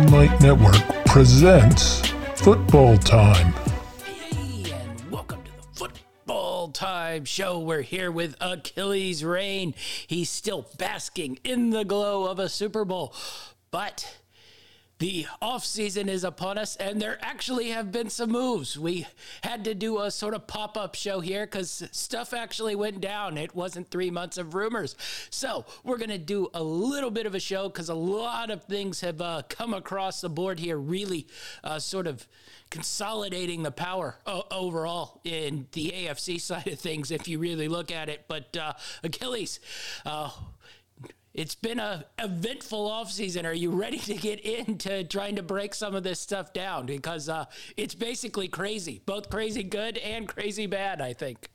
Greenlight Network presents Football Time. Hey, and welcome to the Football Time Show. We're here with Achilles Rain. He's still basking in the glow of a Super Bowl, but the off season is upon us, and there actually have been some moves. We had to do a sort of pop up show here because stuff actually went down. It wasn't three months of rumors. So we're going to do a little bit of a show because a lot of things have uh, come across the board here, really uh, sort of consolidating the power o- overall in the AFC side of things, if you really look at it. But uh, Achilles, uh, it's been a eventful offseason. Are you ready to get into trying to break some of this stuff down? Because uh, it's basically crazy, both crazy good and crazy bad, I think.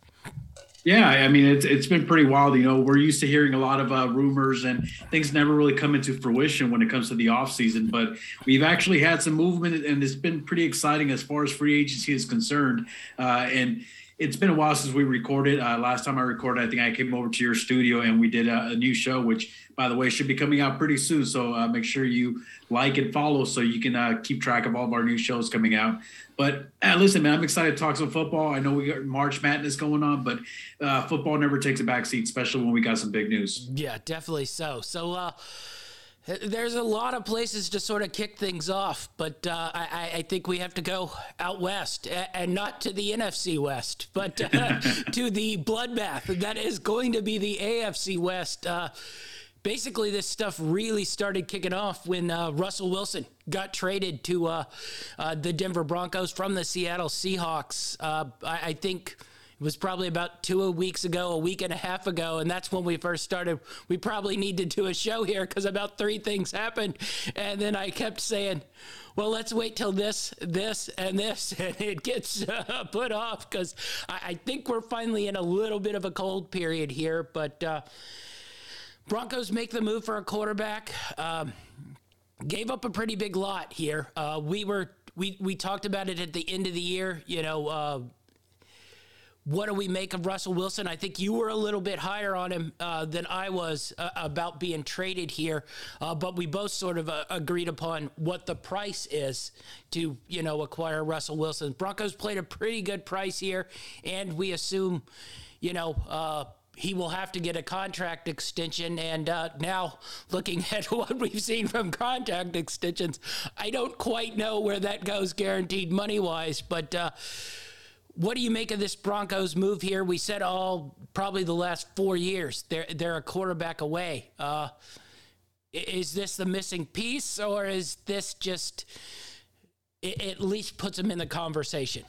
Yeah, I mean it's it's been pretty wild. You know, we're used to hearing a lot of uh, rumors and things never really come into fruition when it comes to the offseason. But we've actually had some movement, and it's been pretty exciting as far as free agency is concerned. Uh, and it's been a while since we recorded. Uh, last time I recorded, I think I came over to your studio and we did a, a new show, which, by the way, should be coming out pretty soon. So uh, make sure you like and follow so you can uh, keep track of all of our new shows coming out. But uh, listen, man, I'm excited to talk some football. I know we got March Madness going on, but uh, football never takes a backseat, especially when we got some big news. Yeah, definitely so. So, uh, there's a lot of places to sort of kick things off, but uh, I, I, think we have to go out west and not to the NFC West, but uh, to the bloodbath that is going to be the AFC West. Uh, basically, this stuff really started kicking off when uh, Russell Wilson got traded to uh, uh, the Denver Broncos from the Seattle Seahawks. I, I think it was probably about two weeks ago, a week and a half ago, and that's when we first started. We probably need to do a show here because about three things happened, and then I kept saying, "Well, let's wait till this, this, and this," and it gets uh, put off because I, I, think we're finally in a little bit of a cold period here. But uh, Broncos make the move for a quarterback. Um, gave up a pretty big lot here. Uh, we were we we talked about it at the end of the year. You know uh, what do we make of Russell Wilson? I think you were a little bit higher on him uh, than I was uh, about being traded here, uh, but we both sort of uh, agreed upon what the price is to you know acquire Russell Wilson. Broncos played a pretty good price here, and we assume, you know he will have to get a contract extension. And uh, now, looking at what we've seen from contract extensions, I don't quite know where that goes guaranteed money wise. But uh, what do you make of this Broncos move here? We said all probably the last four years they're they're a quarterback away. Uh, is this the missing piece, or is this just it, at least puts them in the conversation?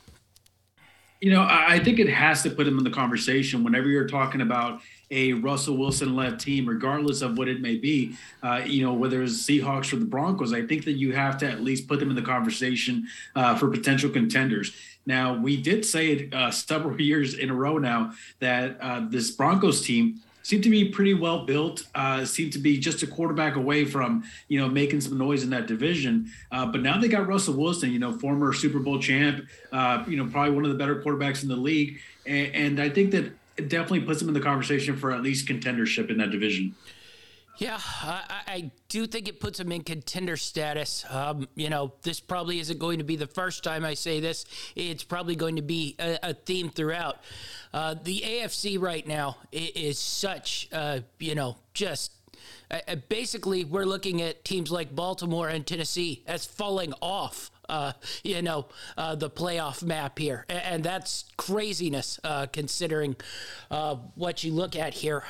You know, I think it has to put them in the conversation whenever you're talking about a Russell Wilson led team, regardless of what it may be. Uh, you know, whether it's Seahawks or the Broncos, I think that you have to at least put them in the conversation uh, for potential contenders. Now, we did say it uh, several years in a row now that uh, this Broncos team seemed to be pretty well built. Uh, seemed to be just a quarterback away from you know making some noise in that division. Uh, but now they got Russell Wilson, you know, former Super Bowl champ, uh, you know, probably one of the better quarterbacks in the league, and, and I think that it definitely puts them in the conversation for at least contendership in that division. Yeah, I, I, do think it puts them in contender status. Um, you know, this probably isn't going to be the first time I say this. It's probably going to be a, a theme throughout. Uh, the AFC right now is such, uh, you know, just uh, uh, basically we're looking at teams like Baltimore and Tennessee as falling off. Uh, you know, uh, the playoff map here. And, and that's craziness uh, considering uh, what you look at here.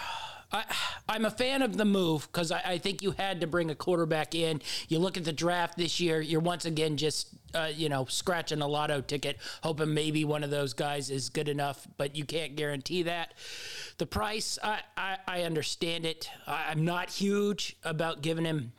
I, am a fan of the move because I, I, think you had to bring a quarterback in. You look at the draft this year, you're once again just, uh, you know, scratching a lotto ticket, hoping maybe one of those guys is good enough, but you can't guarantee that. The price, I, I, I understand it. I, I'm not huge about giving him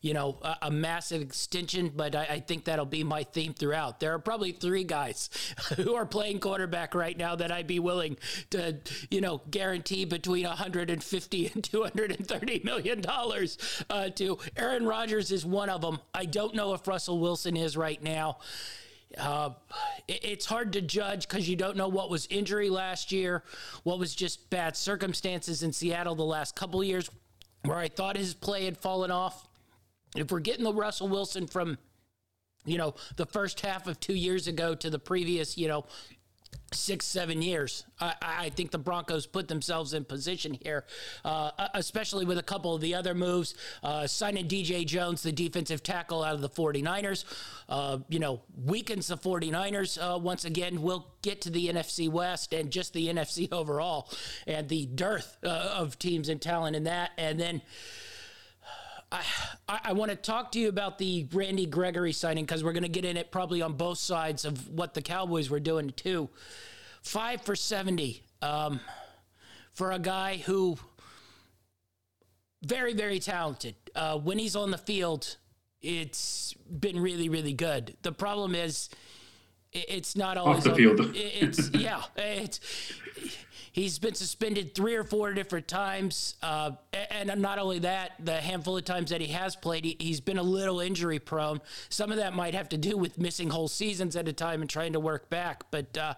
you know, a, a massive extension, but I, I, think that'll be my theme throughout. There are probably three guys who are playing quarterback right now that I'd be willing to, you know, guarantee between 150 and 230 million dollars uh, to. Aaron Rodgers is one of them. I don't know if Russell Wilson is right now Uh, it's hard to judge because you don't know what was injury last year, what was just bad circumstances in Seattle the last couple years, where I thought his play had fallen off. If we're getting the Russell Wilson from, you know, the first half of two years ago to the previous, you know, six, seven years. I, I, think the Broncos put themselves in position here, uh, especially with a couple of the other moves. Uh, signing DJ Jones, the defensive tackle out of the 49ers, uh, you know, weakens the 49ers uh, once again. We'll get to the NFC West and just the NFC overall and the dearth uh, of teams and talent in that. And then. I, I want to talk to you about the Randy Gregory signing because we're going to get in it probably on both sides of what the Cowboys were doing too. Five for 70 um, for a guy who very, very talented. Uh, when he's on the field, it's been really, really good. The problem is, it's not always off the field. It's yeah, it's He's been suspended three or four different times. Uh, and not only that, the handful of times that he has played, he, has been a little injury prone. Some of that might have to do with missing whole seasons at a time and trying to work back. But, uh,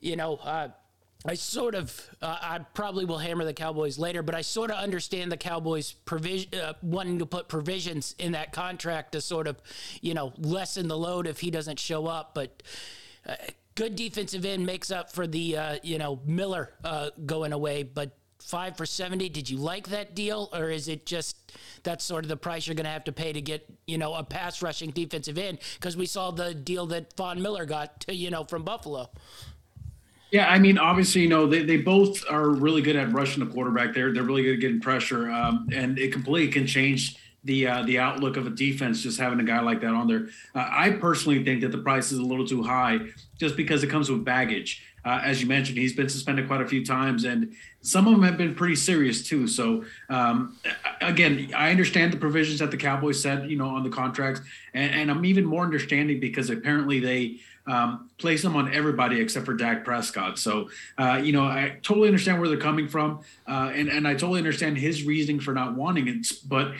you know, uh, I sort of, uh, I probably will hammer the Cowboys later, but I sort of understand the Cowboys provision, uh, wanting to put provisions in that contract to sort of, you know, lessen the load if he doesn't show up. But uh, good defensive end makes up for the uh, you know Miller uh, going away, but five for seventy. Did you like that deal, or is it just that's sort of the price you're going to have to pay to get you know a pass rushing defensive end? Because we saw the deal that Von Miller got to, you know from Buffalo. Yeah, I mean, obviously, you know, they, they both are really good at rushing the quarterback. They're they're really good at getting pressure, um, and it completely can change the uh, the outlook of a defense just having a guy like that on there. Uh, I personally think that the price is a little too high just because it comes with baggage. Uh, as you mentioned, he's been suspended quite a few times, and some of them have been pretty serious too. So, um, again, I understand the provisions that the Cowboys set, you know, on the contracts, and, and I'm even more understanding because apparently they um, place them on everybody except for Dak Prescott. So, uh, you know, I totally understand where they're coming from, uh, and and I totally understand his reasoning for not wanting it. But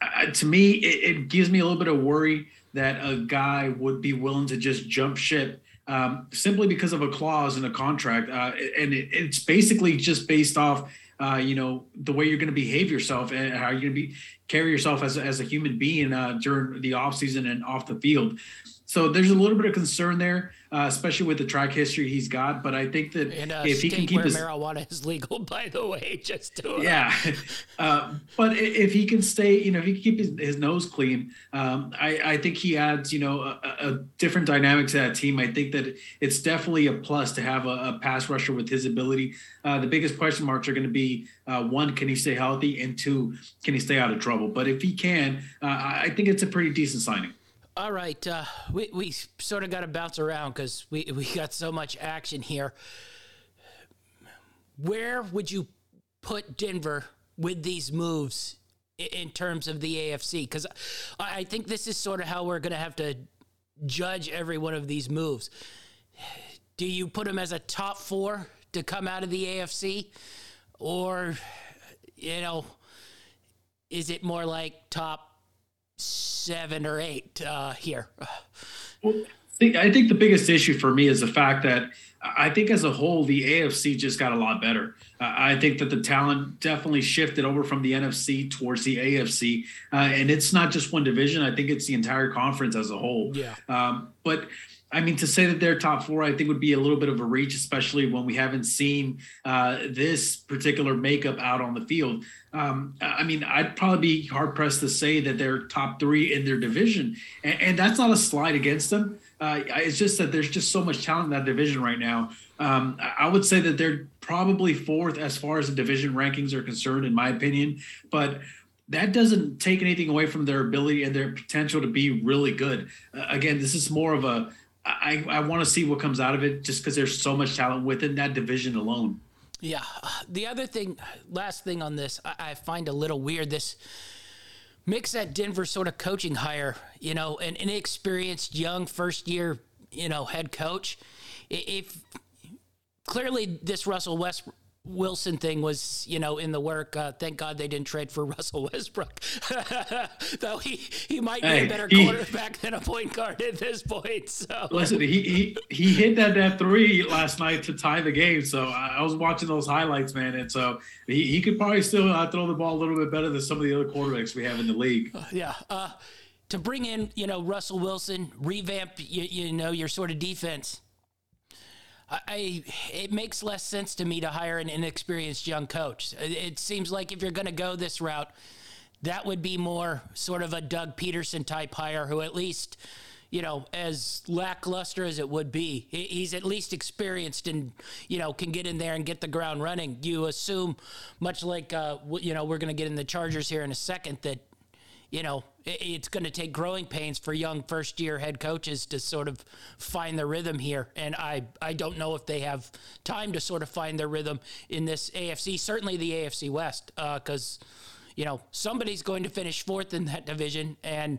uh, to me, it, it, gives me a little bit of worry that a guy would be willing to just jump ship um, simply because of a clause in a contract, uh, and it, it's basically just based off. Uh, you know the way you're going to behave yourself and how you're going to be carry yourself as, as a human being uh, during the off season and off the field. So there's a little bit of concern there, uh, especially with the track history he's got. But I think that if he can keep his marijuana is legal, by the way, just to yeah. uh, but if he can stay, you know, if he can keep his, his nose clean, um, I, I, think he adds, you know, a, a, different dynamic to that team. I think that it's definitely a plus to have a, a pass rusher with his ability. Uh, the biggest question marks are going to be uh, one, can he stay healthy, and two, can he stay out of trouble? But if he can, uh, I think it's a pretty decent signing. All right, uh, we we sort of got to bounce around because we we got so much action here. Where would you put Denver with these moves in terms of the AFC? Because I think this is sort of how we're going to have to judge every one of these moves. Do you put them as a top four to come out of the AFC, or you know, is it more like top seven or eight uh, here. Well, I think the biggest issue for me is the fact that I think as a whole, the AFC just got a lot better. Uh, I think that the talent definitely shifted over from the NFC towards the AFC. Uh, and it's not just one division, I think it's the entire conference as a whole. Yeah. Um, but I mean, to say that they're top four, I think would be a little bit of a reach, especially when we haven't seen uh, this particular makeup out on the field. Um, I mean, I'd probably be hard pressed to say that they're top three in their division, and, and that's not a slide against them. Uh, it's just that there's just so much talent in that division right now. Um, I would say that they're probably fourth as far as the division rankings are concerned, in my opinion, but that doesn't take anything away from their ability and their potential to be really good. Uh, again, this is more of a I, I want to see what comes out of it just because there's so much talent within that division alone. Yeah. The other thing, last thing on this, I, I find a little weird. This makes that Denver sort of coaching hire, you know, an inexperienced young first year, you know, head coach. If clearly this Russell West Wilson thing was, you know, in the work. Uh, thank God they didn't trade for Russell Westbrook, though he, he might be a better he, quarterback than a point guard at this point. So listen, he he, he hit that that three last night to tie the game. So I was watching those highlights, man, and so he, he could probably still uh, throw the ball a little bit better than some of the other quarterbacks we have in the league. Uh, yeah. to bring in, you know, Russell Wilson, revamp, you, you know, your sort of defense I, it makes less sense to me to hire an inexperienced young coach. It seems like if you're going to go this route, that would be more sort of a Doug Pederson type hire, who at least, you know, as lackluster as it would be, he's at least experienced and you know can get in there and get the ground running. You assume, much like uh, you know, we're going to get in the Chargers here in a second, that you know, it's going to take growing pains for young first year head coaches to sort of find their rhythm here. And I, I don't know if they have time to sort of find their rhythm in this AFC, certainly the AFC West, because, uh, you know, somebody's going to finish fourth in that division. And,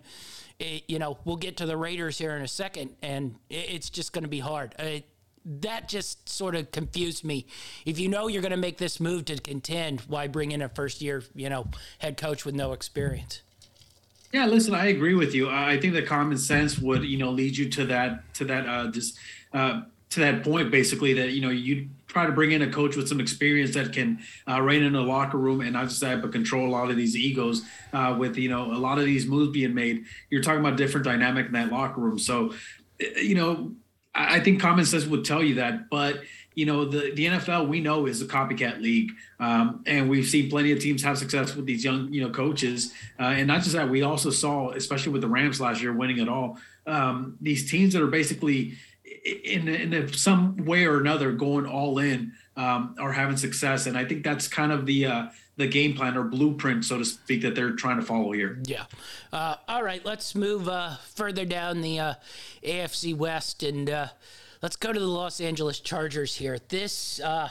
it, you know, we'll get to the Raiders here in a second, and it, it's just going to be hard. It, that just sort of confused me. If you know you're going to make this move to contend, why bring in a first year, you know, head coach with no experience? Yeah, listen, I agree with you. I think the common sense would, you know, lead you to that to that uh just uh to that point basically that you know you try to bring in a coach with some experience that can uh, in the locker room and not just that but control a lot of these egos uh, with you know a lot of these moves being made you're talking about different dynamic in that locker room so you know I think common sense would tell you that but you know, the, the NFL we know is a copycat league. Um, and we've seen plenty of teams have success with these young, you know, coaches. Uh, and not just that, we also saw, especially with the Rams last year winning it all, um, these teams that are basically in, in some way or another going all in um, are having success. And I think that's kind of the, uh, the game plan or blueprint, so to speak, that they're trying to follow here. Yeah. Uh, all right, let's move uh, further down the uh, AFC West and uh, Let's go to the Los Angeles Chargers here. This, uh,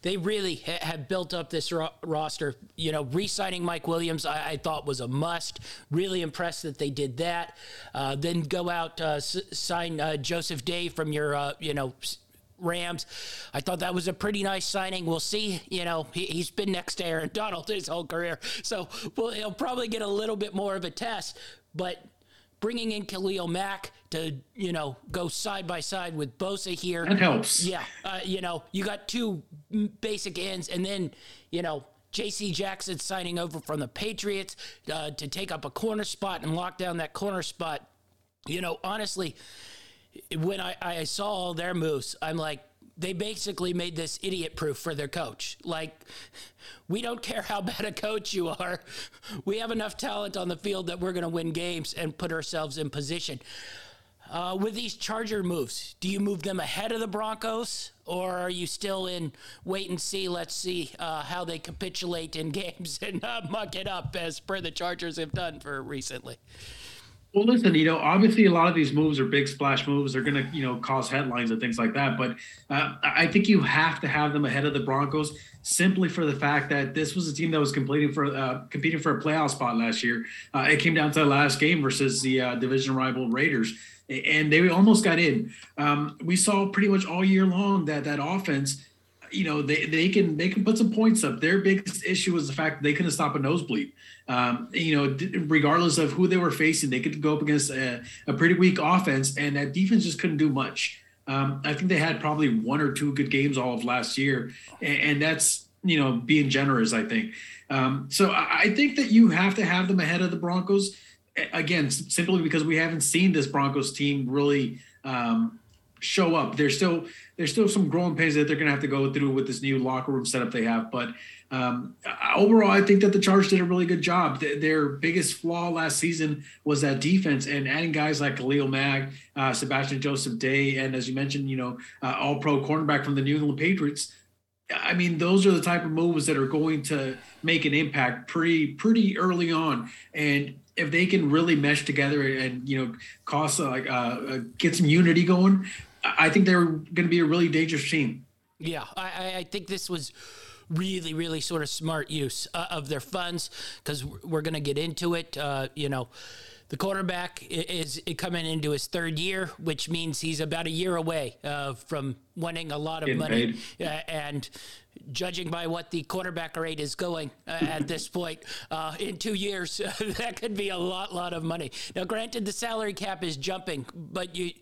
they really ha- have built up this ro- roster. You know, re signing Mike Williams, I-, I, thought was a must. Really impressed that they did that. Uh, then go out, uh, s- sign uh, Joseph Day from your, uh, you know, Rams. I thought that was a pretty nice signing. We'll see. You know, he, has been next to Aaron Donald his whole career. So well, he'll probably get a little bit more of a test. But bringing in Khalil Mack to, you know, go side by side with Bosa here. That helps. Yeah. Uh, you know, you got two basic ends, and then, you know, J.C. Jackson signing over from the Patriots uh, to take up a corner spot and lock down that corner spot. You know, honestly, when I, I saw all their moves, I'm like, they basically made this idiot proof for their coach. Like, we don't care how bad a coach you are. We have enough talent on the field that we're going to win games and put ourselves in position. Uh, with these Charger moves, do you move them ahead of the Broncos, or are you still in wait and see? Let's see uh, how they capitulate in games and uh, muck it up as per the Chargers have done for recently. Well, listen, you know, obviously a lot of these moves are big splash moves. They're going to, you know, cause headlines and things like that. But uh, I think you have to have them ahead of the Broncos simply for the fact that this was a team that was competing for uh, competing for a playoff spot last year. Uh, it came down to the last game versus the uh, division rival Raiders, and they almost got in. Um, we saw pretty much all year long that that offense you know they, they can they can put some points up. Their biggest issue was the fact they couldn't stop a nosebleed. Um, you know, regardless of who they were facing, they could go up against a, a pretty weak offense, and that defense just couldn't do much. Um, I think they had probably one or two good games all of last year, and, and that's you know being generous. I think. Um, so I think that you have to have them ahead of the Broncos again, simply because we haven't seen this Broncos team really um, show up. There's still there's still some growing pains that they're going to have to go through with this new locker room setup they have. But um, overall, I think that the Chargers did a really good job. their biggest flaw last season was that defense, and adding guys like Khalil Mack, uh, Sebastian Joseph Day, and as you mentioned, you know, uh, All Pro cornerback from the New England Patriots. I mean, those are the type of moves that are going to make an impact pretty pretty early on, and if they can really mesh together and you know cause uh, like uh, get some unity going, I think they're going to be a really dangerous team. Yeah, I, I think this was really, really sort of smart use uh, of their funds because we're going to get into it. Uh, you know, the quarterback is, coming into his third year, which means he's about a year away uh, from winning a lot of Getting money. Uh, and judging by what the quarterback rate is going uh, at this point, uh, in two years, that could be a lot, lot of money. Now, granted, the salary cap is jumping, but you,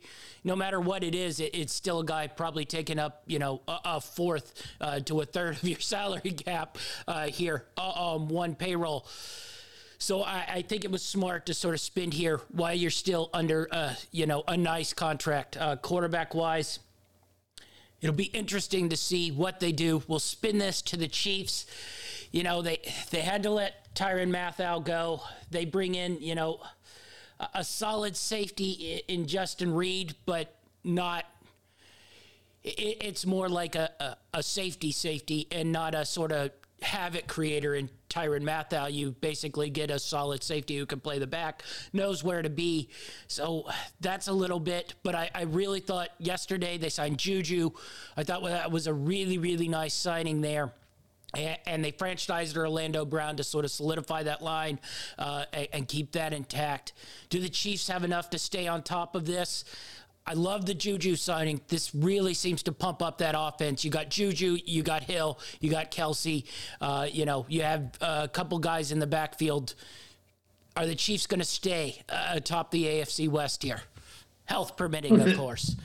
no matter what it is, it, it's still a guy probably taking up, you know, a, a fourth uh, to a third of your salary cap uh, here on one payroll. So I, I, think it was smart to sort of spend here while you're still under, uh, you know, a nice contract, uh, quarterback wise. It'll be interesting to see what they do. We'll spin this to the Chiefs. You know, they they had to let Tyrann Mathieu go. They bring in, you know, a, solid safety in Justin Reid, but not. It's more like a, a, a safety safety and not a sort of havoc creator in Tyrann Mathieu. You basically get a solid safety who can play the back, knows where to be. So that's a little bit, but I, I really thought yesterday they signed Juju. I thought that was a really, really nice signing there and they franchised Orlando Brown to sort of solidify that line uh, and keep that intact. Do the Chiefs have enough to stay on top of this? I love the Juju signing. This really seems to pump up that offense. You got Juju, you got Hill, you got Kelce. Uh, you know, you have a couple guys in the backfield. Are the Chiefs going to stay uh, atop the AFC West here? Health permitting, of course.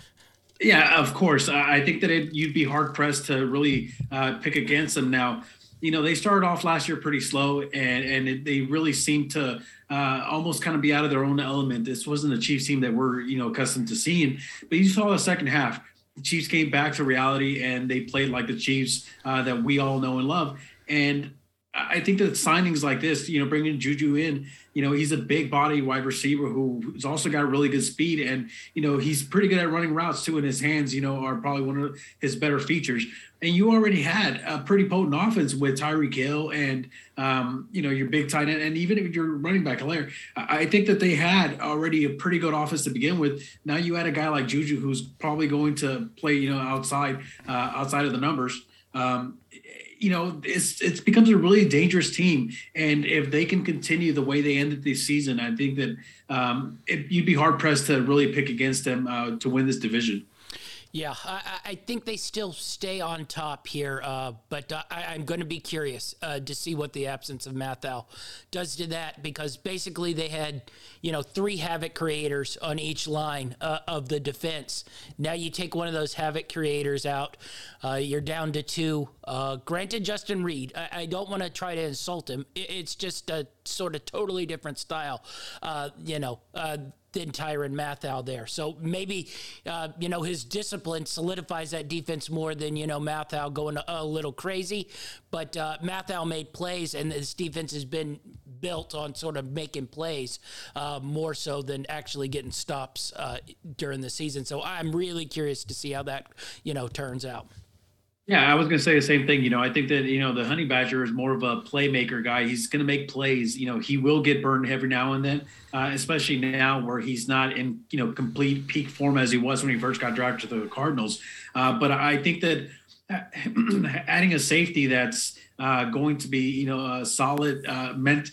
Yeah, of course. I think that it, you'd be hard pressed to really uh, pick against them now you know, they started off last year pretty slow, and and it, they really seemed to uh, almost kind of be out of their own element. This wasn't a Chiefs team that we're you know accustomed to seeing. But you saw the second half, the Chiefs came back to reality, and they played like the Chiefs uh, that we all know and love. And I think that signings like this, you know, bringing Juju in, you know, he's a big body wide receiver who's also got really good speed, and you know, he's pretty good at running routes too. And his hands, you know, are probably one of his better features and you already had a pretty potent offense with Tyreek Hill and um, you know your big tight end, and even if you're running back Helaire, I think that they had already a pretty good offense to begin with. Now you add a guy like Juju, who's probably going to play you know outside uh, outside of the numbers. Um, you know, it's it's becomes a really dangerous team, and if they can continue the way they ended this season, I think that um, it, you'd be hard pressed to really pick against them uh, to win this division. Yeah, I, I, think they still stay on top here, uh, but uh, I, am going to be curious uh, to see what the absence of Mathieu does to that because basically they had, you know, three havoc creators on each line uh, of the defense. Now you take one of those havoc creators out, uh, you're down to two. Uh, granted, Justin Reid, I, I don't want to try to insult him. It, it's just a sort of totally different style. you know, than Tyrann Mathieu there. So maybe, uh, you know, his discipline solidifies that defense more than, you know, Mathieu going a, little crazy. But uh, Mathieu made plays, and this defense has been built on sort of making plays uh, more so than actually getting stops uh, during the season. So I'm really curious to see how that, you know, turns out. Yeah, I was going to say the same thing. You know, I think that, you know, the Honey Badger is more of a playmaker guy. He's going to make plays. You know, he will get burned every now and then, uh, especially now where he's not in, you know, complete peak form as he was when he first got drafted to the Cardinals. Uh, but I think that adding a safety that's uh, going to be, you know, a solid, uh, meant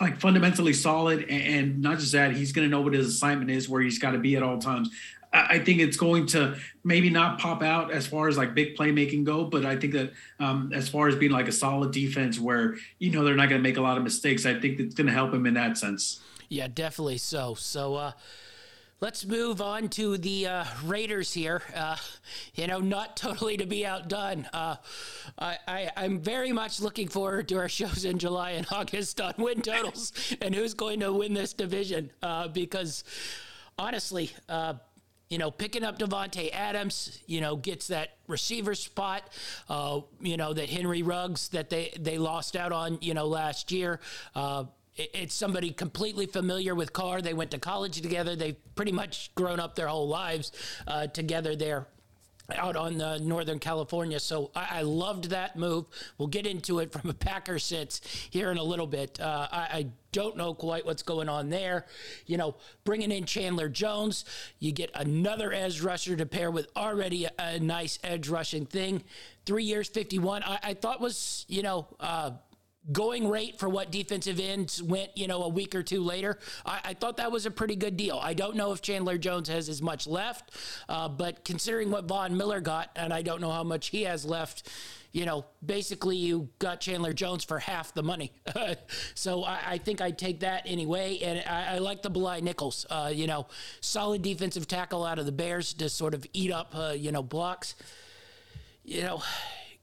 like fundamentally solid and, not just that he's going to know what his assignment is where he's got to be at all times I think it's going to maybe not pop out as far as like big playmaking go, but I think that um, as far as being like a solid defense where you know they're not going to make a lot of mistakes, I think it's going to help him in that sense. Yeah, definitely so. So uh, let's move on to the uh, Raiders here. Uh, you know, not totally to be outdone. Uh, I, I, am very much looking forward to our shows in July and August on win totals and who's going to win this division uh, because honestly, uh, you know, picking up Davante Adams, you know, gets that receiver spot, uh, you know, that Henry Ruggs that they they lost out on, you know, last year. Uh, it's somebody completely familiar with Carr. They went to college together. They've pretty much grown up their whole lives uh, together there out on the Northern California. So I, I, loved that move. We'll get into it from a Packer sense here in a little bit. Uh, I, I, don't know quite what's going on there. You know, bringing in Chandler Jones, you get another edge rusher to pair with already a, a nice edge rushing thing. Three years, 51, I, I thought was, you know, uh, going rate for what defensive ends went, you know, a week or two later, I, I, thought that was a pretty good deal. I don't know if Chandler Jones has as much left, uh, but considering what Von Miller got, and I don't know how much he has left, you know, basically you got Chandler Jones for half the money. so I, I, think I'd take that anyway. And I, I like the Bilal Nichols, uh, you know, solid defensive tackle out of the Bears to sort of eat up, uh, you know, blocks. You know,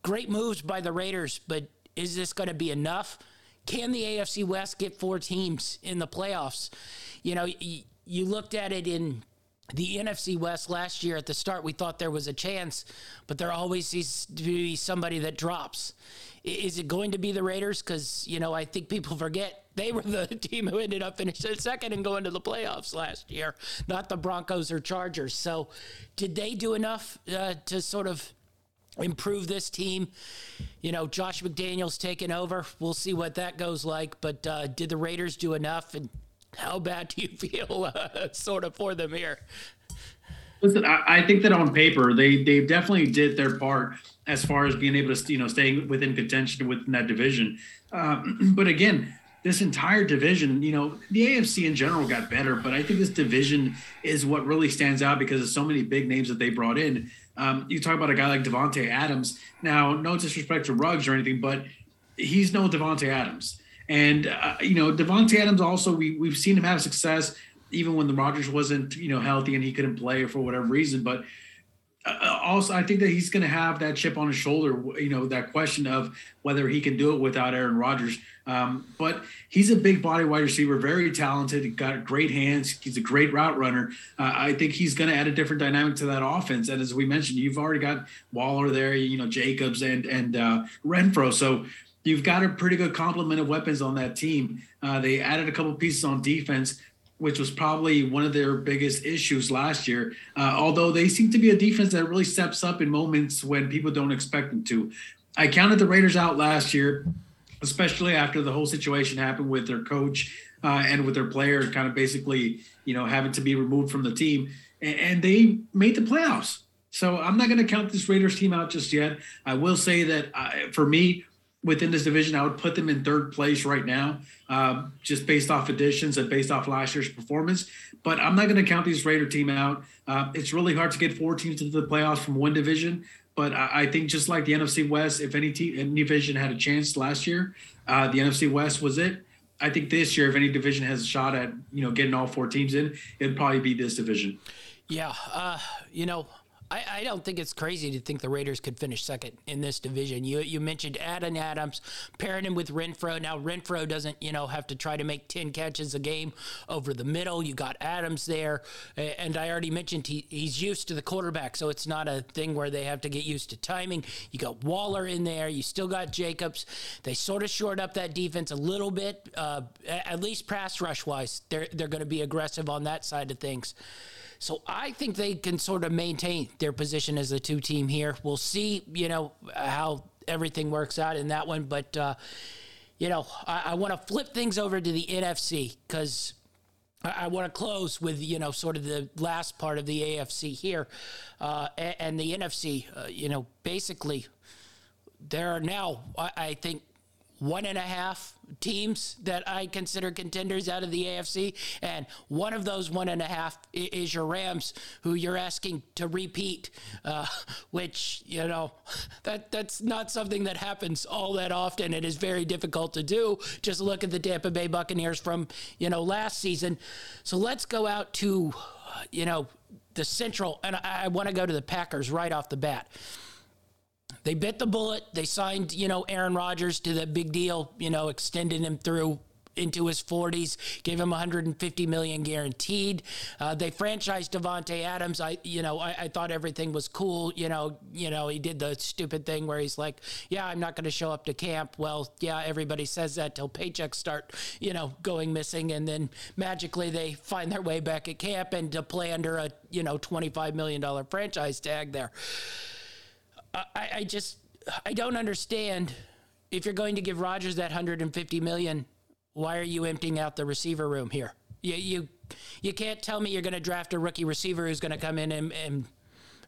great moves by the Raiders, but is this going to be enough? Can the AFC West get four teams in the playoffs? You know, y- you looked at it in the NFC West last year at the start, we thought there was a chance, but there always seems to be somebody that drops. Is it going to be the Raiders? Because, you know, I think people forget they were the team who ended up finishing second and going to the playoffs last year, not the Broncos or Chargers. So, did they do enough uh, to sort of improve this team? You know, Josh McDaniels taking over. We'll see what that goes like. But uh, did the Raiders do enough? And how bad do you feel uh, sort of for them here? Listen, I, think that on paper they they definitely did their part as far as being able to you know stay within contention within that division. Um, but again, this entire division, you know, the AFC in general got better, but I think this division is what really stands out because of so many big names that they brought in. Um, you talk about a guy like Davante Adams. Now, no disrespect to Ruggs or anything, but he's no Davante Adams. And uh, you know, Davante Adams also we we've seen him have success even when the Rodgers wasn't you know healthy and he couldn't play for whatever reason. But also, I think that he's going to have that chip on his shoulder. You know, that question of whether he can do it without Aaron Rodgers. Um, but he's a big body wide receiver, very talented. Got great hands. He's a great route runner. Uh, I think he's going to add a different dynamic to that offense. And as we mentioned, you've already got Waller there, you know, Jacobs and and uh, Renfrow. So you've got a pretty good complement of weapons on that team. Uh, they added a couple pieces on defense, which was probably one of their biggest issues last year. Uh, although they seem to be a defense that really steps up in moments when people don't expect them to. I counted the Raiders out last year, especially after the whole situation happened with their coach uh, and with their player kind of basically, you know, having to be removed from the team. And, and they made the playoffs. So I'm not going to count this Raiders team out just yet. I will say that uh, for me, within this division, I would put them in third place right now, uh, just based off additions and based off last year's performance. But I'm not going to count these Raider team out. Uh, it's really hard to get four teams into the playoffs from one division. But I, I think just like the NFC West, if any team, any division had a chance last year, uh, the NFC West was it. I think this year, if any division has a shot at you know getting all four teams in, it'd probably be this division. Yeah, uh, you know, I, I, don't think it's crazy to think the Raiders could finish second in this division. You you mentioned Adam Adams, pairing him with Renfrow. Now Renfrow doesn't you know have to try to make ten catches a game over the middle. You got Adams there, and I already mentioned he, he's used to the quarterback, so it's not a thing where they have to get used to timing. You got Waller in there. You still got Jacobs. They sort of shored up that defense a little bit, uh, at least pass rush wise. They're they're going to be aggressive on that side of things. So I think they can sort of maintain their position as a two team here. We'll see, you know, how everything works out in that one. But, uh, you know, I, I want to flip things over to the NFC because I, want to close with, you know, sort of the last part of the AFC here. Uh, and, the NFC, uh, you know, basically, there are now, I think, one and a half teams that I consider contenders out of the AFC, and one of those one and a half is your Rams, who you're asking to repeat, uh, which you know that that's not something that happens all that often. It is very difficult to do. Just look at the Tampa Bay Buccaneers from you know last season. So let's go out to you know the Central, and I, I want to go to the Packers right off the bat. They bit the bullet. They signed, you know, Aaron Rodgers to the big deal, you know, extending him through into his 40s, gave him 150 million guaranteed. Uh, they franchised Davante Adams. I, you know, I, I, thought everything was cool. You know, you know, he did the stupid thing where he's like, "Yeah, I'm not going to show up to camp." Well, yeah, everybody says that till paychecks start, you know, going missing, and then magically they find their way back at camp and to play under a, you know, 25 million dollar franchise tag there. I, I just I don't understand if you're going to give Rodgers that 150 million, why are you emptying out the receiver room here? You you you can't tell me you're going to draft a rookie receiver who's going to come in and, and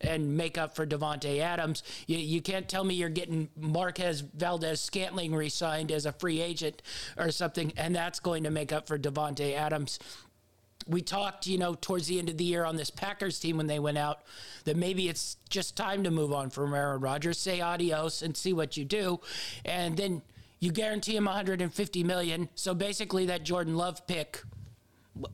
and make up for Davante Adams. You, you can't tell me you're getting Marquez Valdes-Scantling re-signed as a free agent or something, and that's going to make up for Davante Adams we talked, you know, towards the end of the year on this Packers team when they went out that maybe it's just time to move on from Aaron Rodgers, say adios and see what you do. And then you guarantee him 150 million. So basically that Jordan Love pick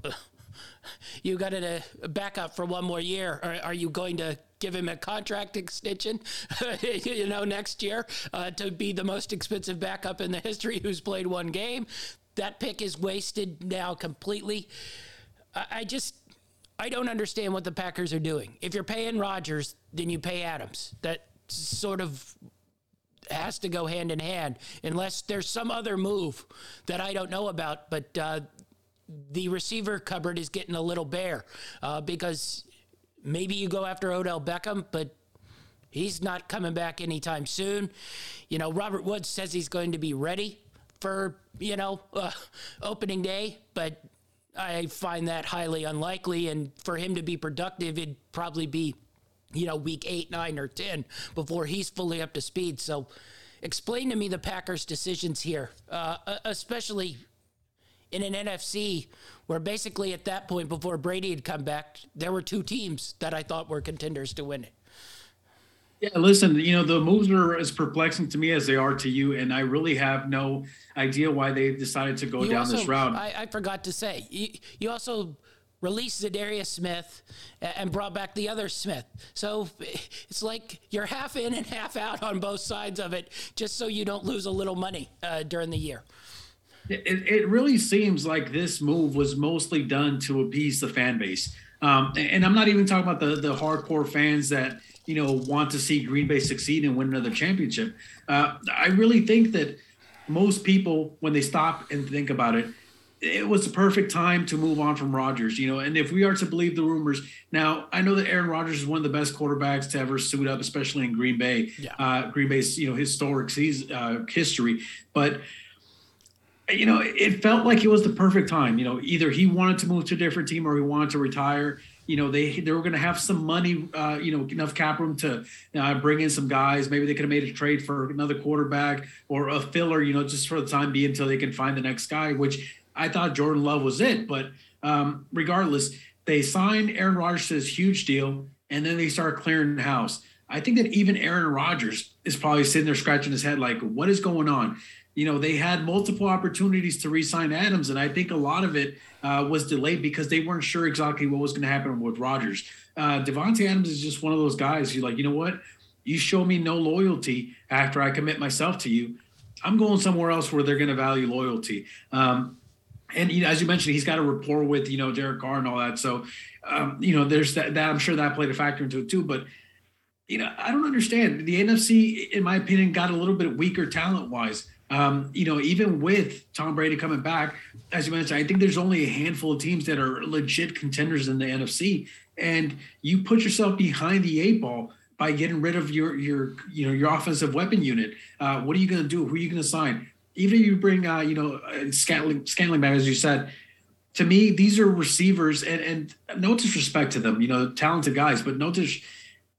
you got it a backup for one more year. Are, are you going to give him a contract extension, you know, next year uh, to be the most expensive backup in the history who's played one game? That pick is wasted now completely. I, just, I don't understand what the Packers are doing. If you're paying Rodgers, then you pay Adams. That sort of has to go hand in hand, unless there's some other move that I don't know about. But uh, the receiver cupboard is getting a little bare uh, because maybe you go after Odell Beckham, but he's not coming back anytime soon. You know, Robert Woods says he's going to be ready for, you know, uh, opening day, but I find that highly unlikely. And for him to be productive, it'd probably be, you know, week eight, nine, or 10 before he's fully up to speed. So explain to me the Packers' decisions here, uh, especially in an NFC where basically at that point, before Brady had come back, there were two teams that I thought were contenders to win it. Yeah, listen, you know, the moves are as perplexing to me as they are to you, and I really have no idea why they decided to go you down also, this route. I, I, forgot to say, you, you also released Za'Darius Smith and brought back the other Smith. So it's like you're half in and half out on both sides of it, just so you don't lose a little money uh, during the year. It, it really seems like this move was mostly done to appease the fan base. Um, and I'm not even talking about the, the hardcore fans that, you know, want to see Green Bay succeed and win another championship. Uh, I really think that most people, when they stop and think about it, it was the perfect time to move on from Rodgers, you know. And if we are to believe the rumors, now I know that Aaron Rodgers is one of the best quarterbacks to ever suit up, especially in Green Bay, yeah. uh, Green Bay's you know historic season, uh, history. But you know, it felt like it was the perfect time. You know, either he wanted to move to a different team or he wanted to retire. You know, they they were going to have some money, uh, you know, enough cap room to uh, bring in some guys. Maybe they could have made a trade for another quarterback or a filler, you know, just for the time being until they can find the next guy. Which I thought Jordan Love was it, but um, regardless, they signed Aaron Rodgers to this huge deal, and then they start clearing the house. I think that even Aaron Rodgers is probably sitting there scratching his head, like, what is going on? You know, they had multiple opportunities to re-sign Adams, and I think a lot of it uh, was delayed because they weren't sure exactly what was going to happen with Rodgers. Uh, Davante Adams is just one of those guys. You're like, you know what? You show me no loyalty after I commit myself to you. I'm going somewhere else where they're going to value loyalty. Um, and you know, as you mentioned, he's got a rapport with you know Derek Carr and all that. So, um, you know, there's that, that. I'm sure that played a factor into it too. But you know, I don't understand. The NFC, in my opinion, got a little bit weaker talent wise. Um, you know, even with Tom Brady coming back, as you mentioned, I think there's only a handful of teams that are legit contenders in the NFC, and you put yourself behind the eight ball by getting rid of your your you know your offensive weapon unit. Uh, what are you going to do? Who are you going to sign? Even if you bring uh, you know uh, Scantling, Scantling back, as you said, to me these are receivers, and and no disrespect to them, you know, talented guys, but no dis-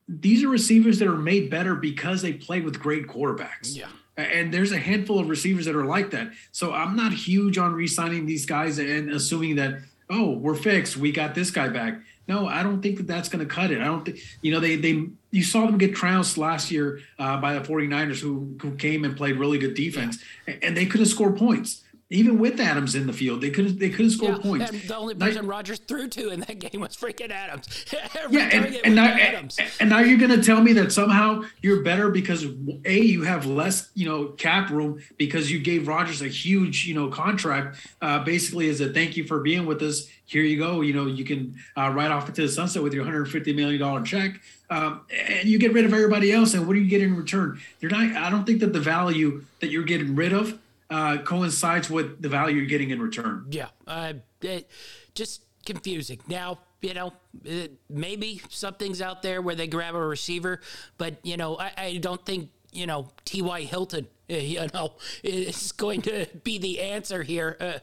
these are receivers that are made better because they played with great quarterbacks. Yeah. And there's a handful of receivers that are like that. So I'm not huge on re-signing these guys and assuming that oh we're fixed, we got this guy back. No, I don't think that that's going to cut it. I don't think you know they they you saw them get trounced last year uh, by the 49ers who who came and played really good defense and they couldn't score points even with Adams in the field, they couldn't they couldn't score yeah, points. the only person now, Rodgers threw to in that game was freaking Adams. yeah, and, and now, Adams. and now you're going to tell me that somehow you're better because a you have less you know cap room because you gave Rodgers a huge you know contract uh, basically as a thank you for being with us. Here you go. You know you can uh, ride off into the sunset with your 150 million dollar check. Um, and you get rid of everybody else, and what do you get in return? You're not. I don't think that the value that you're getting rid of uh, coincides with the value you're getting in return. Yeah, uh, it, just confusing. Now, you know, it, maybe something's out there where they grab a receiver, but you know, I, I don't think you know T.Y. Hilton, you know, is going to be the answer here. Uh,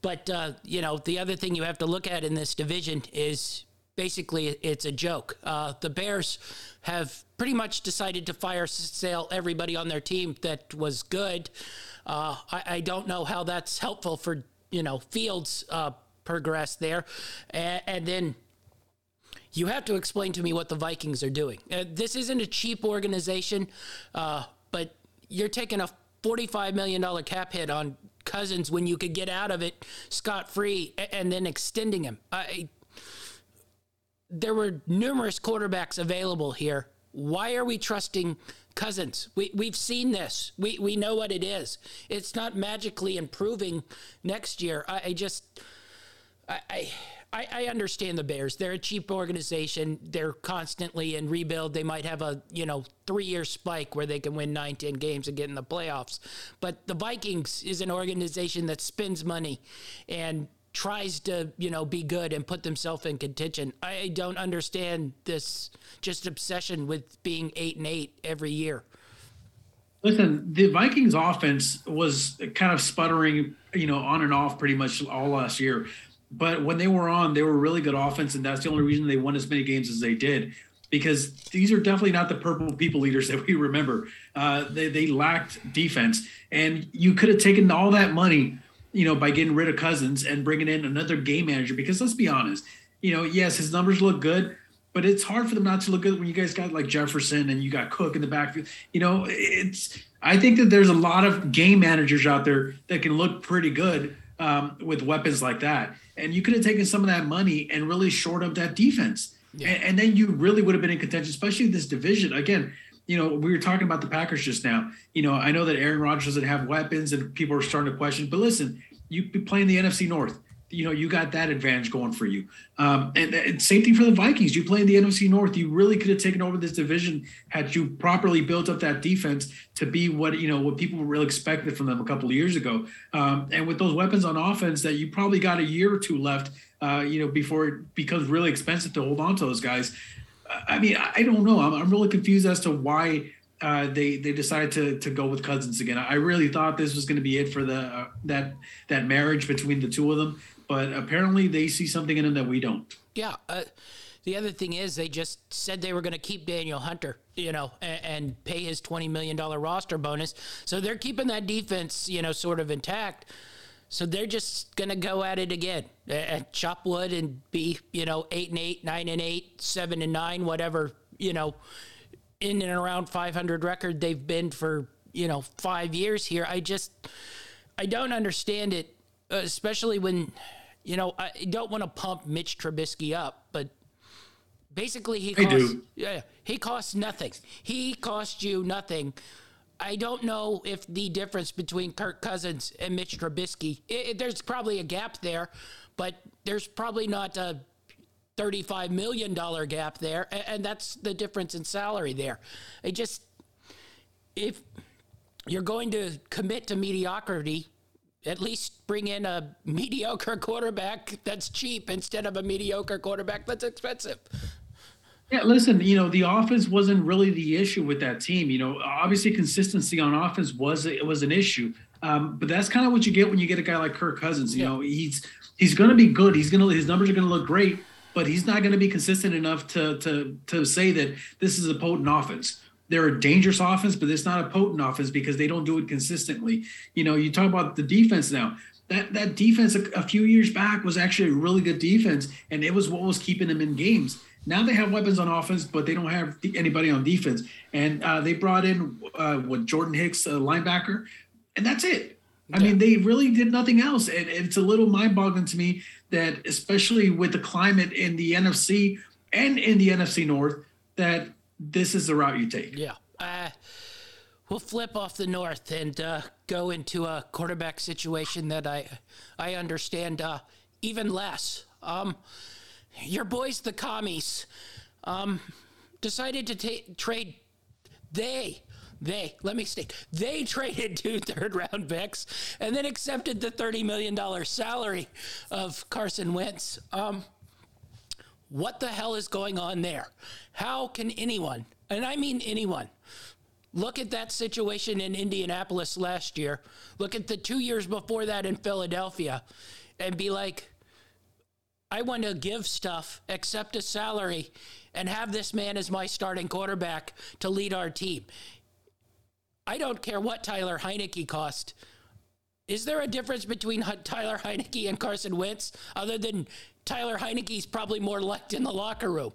but uh, you know, the other thing you have to look at in this division is basically it's a joke. Uh, the Bears have pretty much decided to fire sale everybody on their team that was good. Uh, I, I, don't know how that's helpful for you know Fields uh, progress there, and, and, then. You have to explain to me what the Vikings are doing. Uh, this isn't a cheap organization, uh, but you're taking a $45 million cap hit on Cousins when you could get out of it scot free and then extending him. I, there were numerous quarterbacks available here. Why are we trusting Cousins? We, we've seen this. We, we know what it is. It's not magically improving next year. I, I just, I, I, I understand the Bears. They're a cheap organization. They're constantly in rebuild. They might have a, you know, three year spike where they can win nine, 10 games and get in the playoffs. But the Vikings is an organization that spends money and tries to, you know, be good and put themselves in contention. I don't understand this just obsession with being eight and eight every year. Listen, the Vikings offense was kind of sputtering, you know, on and off pretty much all last year. But when they were on, they were really good offense, and that's the only reason they won as many games as they did. Because these are definitely not the purple people eaters that we remember. Uh, they, they lacked defense, and you could have taken all that money you know, by getting rid of Cousins and bringing in another game manager. Because let's be honest, you know, yes, his numbers look good, but it's hard for them not to look good when you guys got like Jefferson and you got Cook in the backfield. You know, it's I think that there's a lot of game managers out there that can look pretty good um, with weapons like that. And you could have taken some of that money and really shored up that defense. Yeah. And, and, then you really would have been in contention, especially this division. Again, you know, we were talking about the Packers just now. You know, I know that Aaron Rodgers doesn't have weapons and people are starting to question, but listen, you play in the NFC North. You know, you got that advantage going for you. Um, and, and, same thing for the Vikings. You play in the NFC North. You really could have taken over this division had you properly built up that defense to be what you know what people really expected from them a couple of years ago. Um, and with those weapons on offense, that you probably got a year or two left. Uh, you know, before it becomes really expensive to hold on to those guys. I mean, I don't know. I'm, I'm really confused as to why uh, they they decided to to go with Cousins again. I really thought this was going to be it for the uh, that that marriage between the two of them, but apparently they see something in him that we don't. Yeah. Uh, the other thing is they just said they were going to keep Danielle Hunter, you know, and, and pay his twenty million dollar roster bonus. So they're keeping that defense, you know, sort of intact. So they're just gonna go at it again and chop wood and be, you know, eight and eight, nine and eight, seven and nine, whatever, you know, in and around 500 record they've been for, you know, five years here. I just, I don't understand it, especially when, you know, I don't want to pump Mitch Trubisky up, but basically he costs, yeah, he costs nothing. He costs you nothing I don't know if the difference between Kirk Cousins and Mitch Trubisky, it, it, there's probably a gap there, but there's probably not a $35 million gap there. And, and that's the difference in salary there. I just, if you're going to commit to mediocrity, at least bring in a mediocre quarterback that's cheap instead of a mediocre quarterback that's expensive. Yeah, listen, you know, the offense wasn't really the issue with that team. You know, obviously consistency on offense was it was an issue. Um, but that's kind of what you get when you get a guy like Kirk Cousins. You yeah. know, he's he's going to be good. He's going to his numbers are going to look great, but he's not going to be consistent enough to to to say that this is a potent offense. They're a dangerous offense, but it's not a potent offense because they don't do it consistently. You know, you talk about the defense now. That that defense a, a few years back was actually a really good defense, and it was what was keeping them in games. Now they have weapons on offense, but they don't have anybody on defense. And uh, they brought in uh, what Jordan Hicks, a linebacker, and that's it. I mean, they really did nothing else. And it's a little mind boggling to me that, especially with the climate in the NFC and in the NFC North, that this is the route you take. Yeah. Uh, we'll flip off the North and uh, go into a quarterback situation that I, I understand uh, even less. Um, your boys, the commies, um, decided to trade. They, they, let me state, they traded two third round picks and then accepted the $30 million salary of Carson Wentz. Um, what the hell is going on there? How can anyone, and I mean anyone, look at that situation in Indianapolis last year, look at the two years before that in Philadelphia, and be like, I want to give stuff, accept a salary, and have this man as my starting quarterback to lead our team. I don't care what Tyler Heinicke cost. Is there a difference between Tyler Heinicke and Carson Wentz other than Tyler Heinicke's probably more liked in the locker room?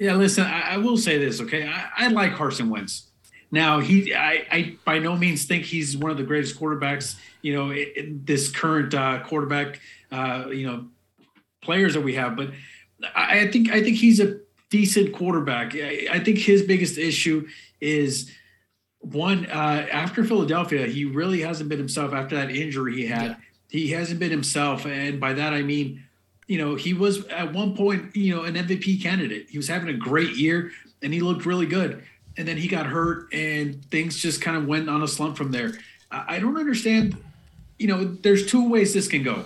Yeah, listen, I, I will say this, okay? I, I, like Carson Wentz. Now, he, I, I by no means think he's one of the greatest quarterbacks, you know, this current uh, quarterback, uh, you know, players that we have. But I, think I think he's a decent quarterback. I, I think his biggest issue is one uh, after Philadelphia, he really hasn't been himself after that injury he had. Yeah. He hasn't been himself, and by that I mean, you know, he was at one point, you know, an MVP candidate. He was having a great year, and he looked really good. And then he got hurt, and things just kind of went on a slump from there. I don't understand. You know, there's two ways this can go.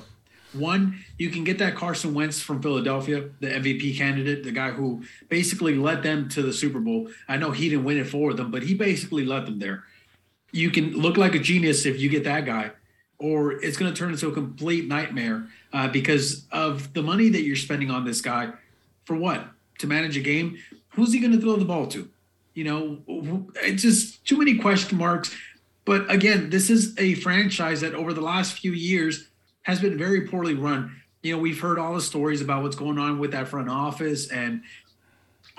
One, you can get that Carson Wentz from Philadelphia, the MVP candidate, the guy who basically led them to the Super Bowl. I know he didn't win it for them, but he basically led them there. You can look like a genius if you get that guy, or it's going to turn into a complete nightmare uh, because of the money that you're spending on this guy. For what? To manage a game? Who's he going to throw the ball to? You know, it's just too many question marks. But again, this is a franchise that over the last few years has been very poorly run. You know, we've heard all the stories about what's going on with that front office and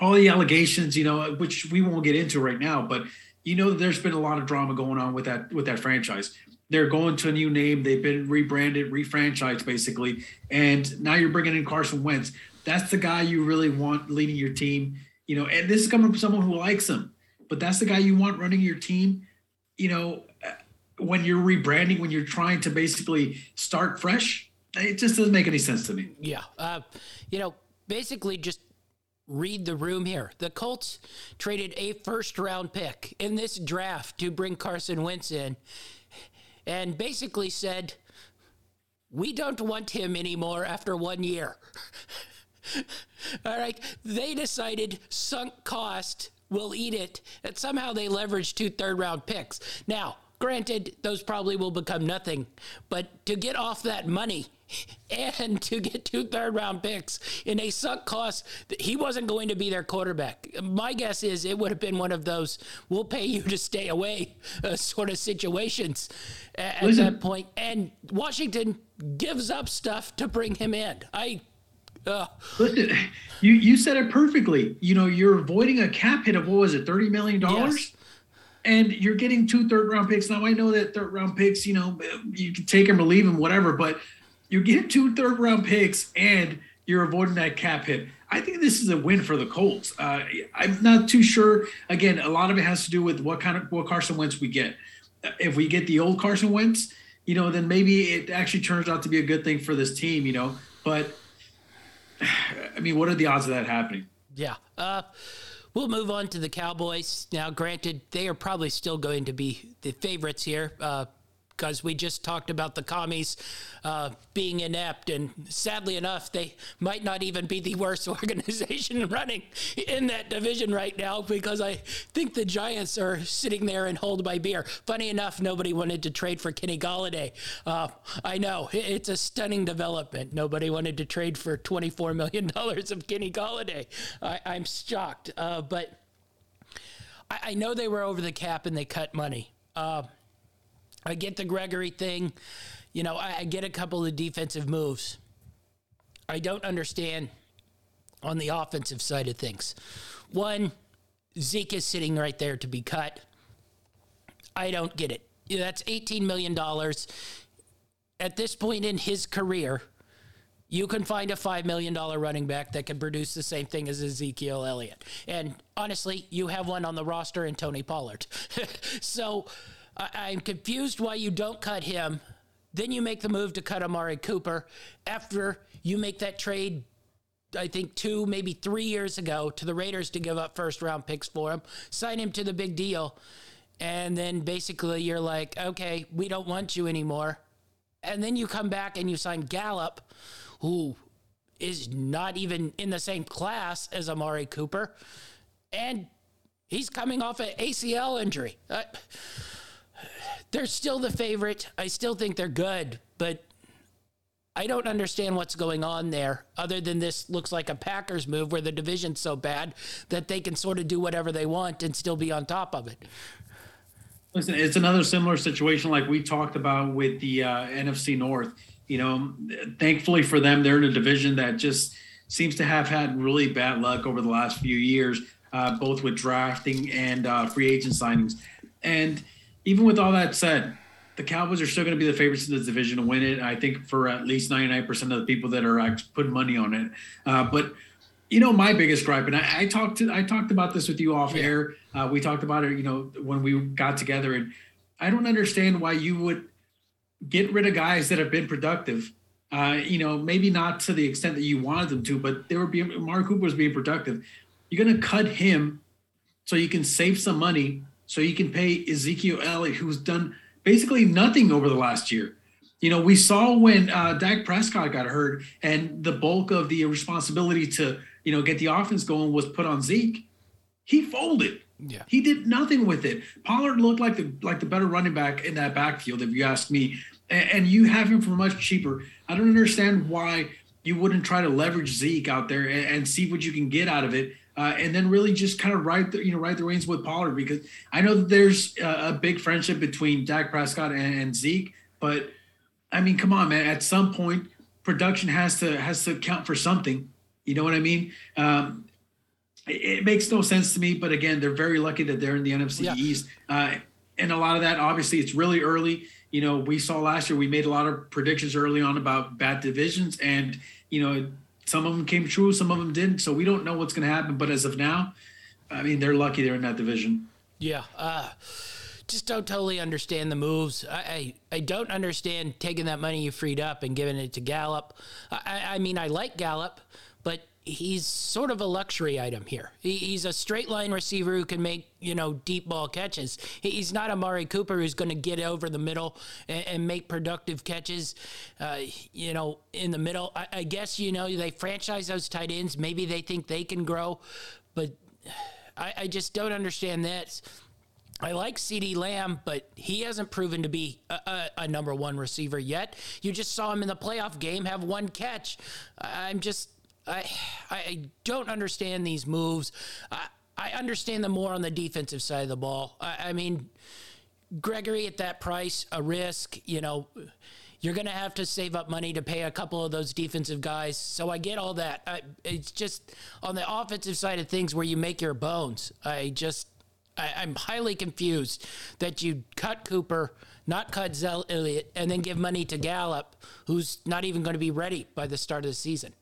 all the allegations, you know, which we won't get into right now, but you know there's been a lot of drama going on with that with that franchise. They're going to a new name, they've been rebranded, refranchised basically, and now you're bringing in Carson Wentz. That's the guy you really want leading your team, you know, and this is coming from someone who likes him. But that's the guy you want running your team. You know, when you're rebranding, when you're trying to basically start fresh, it just doesn't make any sense to me. Yeah. Uh, you know, basically just read the room here. The Colts traded a first round pick in this draft to bring Carson Wentz in and basically said, we don't want him anymore after one year. All right. They decided sunk cost will eat it, and somehow they leveraged two third round picks. Now, Granted, those probably will become nothing, but to get off that money and to get two third round picks in a sunk cost, he wasn't going to be their quarterback. My guess is it would have been one of those we'll pay you to stay away uh, sort of situations at, at that point. And Washington gives up stuff to bring him in. I uh, Listen, you you said it perfectly. You know, you're avoiding a cap hit of what was it, thirty million dollars? Yes and you're getting two third round picks. Now I know that third round picks, you know, you can take them or leave them, whatever, but you're getting two third round picks and you're avoiding that cap hit. I think this is a win for the Colts. Uh, I'm not too sure. Again, a lot of it has to do with what kind of what Carson Wentz we get. If we get the old Carson Wentz, you know, then maybe it actually turns out to be a good thing for this team, you know. But I mean, what are the odds of that happening? Yeah. Uh, We'll move on to the Cowboys. Now, granted, they are probably still going to be the favorites here. Uh, because we just talked about the commies uh, being inept. And sadly enough, they might not even be the worst organization running in that division right now because I think the Giants are sitting there and hold my beer. Funny enough, nobody wanted to trade for Kenny Golladay. Uh, I know it's a stunning development. Nobody wanted to trade for $24 million of Kenny Golladay. I, am shocked. Uh, but I, I, know they were over the cap and they cut money. Uh, I get the Gregory thing. You know, I, I get a couple of defensive moves. I don't understand on the offensive side of things. One, Zeke is sitting right there to be cut. I don't get it. That's $18 million. At this point in his career, you can find a $5 million running back that can produce the same thing as Ezekiel Elliott. And honestly, you have one on the roster in Tony Pollard. so I, am confused why you don't cut him. Then you make the move to cut Amari Cooper after you make that trade. I think two, maybe three years ago to the Raiders to give up first round picks for him, sign him to the big deal. And then basically you're like, okay, we don't want you anymore. And then you come back and you sign Gallup, who is not even in the same class as Amari Cooper. And he's coming off an ACL injury. Uh, they're still the favorite. I still think they're good, but I don't understand what's going on there, other than this looks like a Packers move where the division's so bad that they can sort of do whatever they want and still be on top of it. Listen, it's another similar situation like we talked about with the uh, NFC North. You know, thankfully for them, they're in a division that just seems to have had really bad luck over the last few years, uh, both with drafting and uh, free agent signings. And even with all that said, the Cowboys are still going to be the favorites in this division to win it. I think for at least 99% of the people that are putting money on it. Uh, but you know, my biggest gripe, and I, I, talked to, I talked about this with you off yeah. air. Uh, we talked about it, you know, when we got together, and I don't understand why you would get rid of guys that have been productive. Uh, you know, maybe not to the extent that you wanted them to, but they were being Mark Cooper was being productive. You're going to cut him so you can save some money, so you can pay Ezekiel Elliott, who's done basically nothing over the last year. You know, we saw when uh, Dak Prescott got hurt, and the bulk of the responsibility to you know, get the offense going was put on Zeke. He folded. Yeah. He did nothing with it. Pollard looked like the like the better running back in that backfield, if you ask me. And, and you have him for much cheaper. I don't understand why you wouldn't try to leverage Zeke out there and, and see what you can get out of it. Uh, and then really just kind of ride the you know ride the reins with Pollard because I know that there's a, a big friendship between Dak Prescott and, and, Zeke, but I mean, come on, man. At some point, production has to has to count for something. You know what I mean? Um, it, it, makes no sense to me, but again, they're very lucky that they're in the NFC yeah. East. Uh, and a lot of that, obviously, it's really early. You know, we saw last year, we made a lot of predictions early on about bad divisions, and, you know, some of them came true, some of them didn't. So we don't know what's going to happen. But as of now, I mean, they're lucky they're in that division. Yeah. Uh, just don't totally understand the moves. I, I, I, don't understand taking that money you freed up and giving it to Gallup. I, I mean, I like Gallup, but he's sort of a luxury item here. he's a straight line receiver who can make, you know, deep ball catches. he's not Amari Cooper who's going to get over the middle and, and make productive catches, uh, you know, in the middle. I, I, guess, you know, they franchise those tight ends. Maybe they think they can grow, but I, I just don't understand that. I like CeeDee Lamb, but he hasn't proven to be a, a, a, number one receiver yet. You just saw him in the playoff game have one catch. I'm just I I don't understand these moves. I, I understand them more on the defensive side of the ball. I, I mean, Gregory at that price, a risk, you know, you're going to have to save up money to pay a couple of those defensive guys. So I get all that. I, it's just on the offensive side of things where you make your bones. I just, I, am highly confused that you cut Cooper, not cut Zell Elliott, and then give money to Gallup, who's not even going to be ready by the start of the season.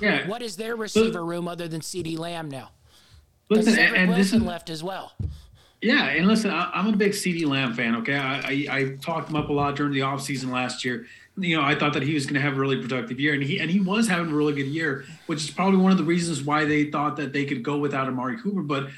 Yeah. What is their receiver room other than CeeDee Lamb now? Listen, and, and Wilson is, left as well. Yeah, and listen, I, am a big CeeDee Lamb fan. Okay, I, I, I talked him up a lot during the offseason last year. You know, I thought that he was going to have a really productive year, and he and he was having a really good year, which is probably one of the reasons why they thought that they could go without Amari Cooper. But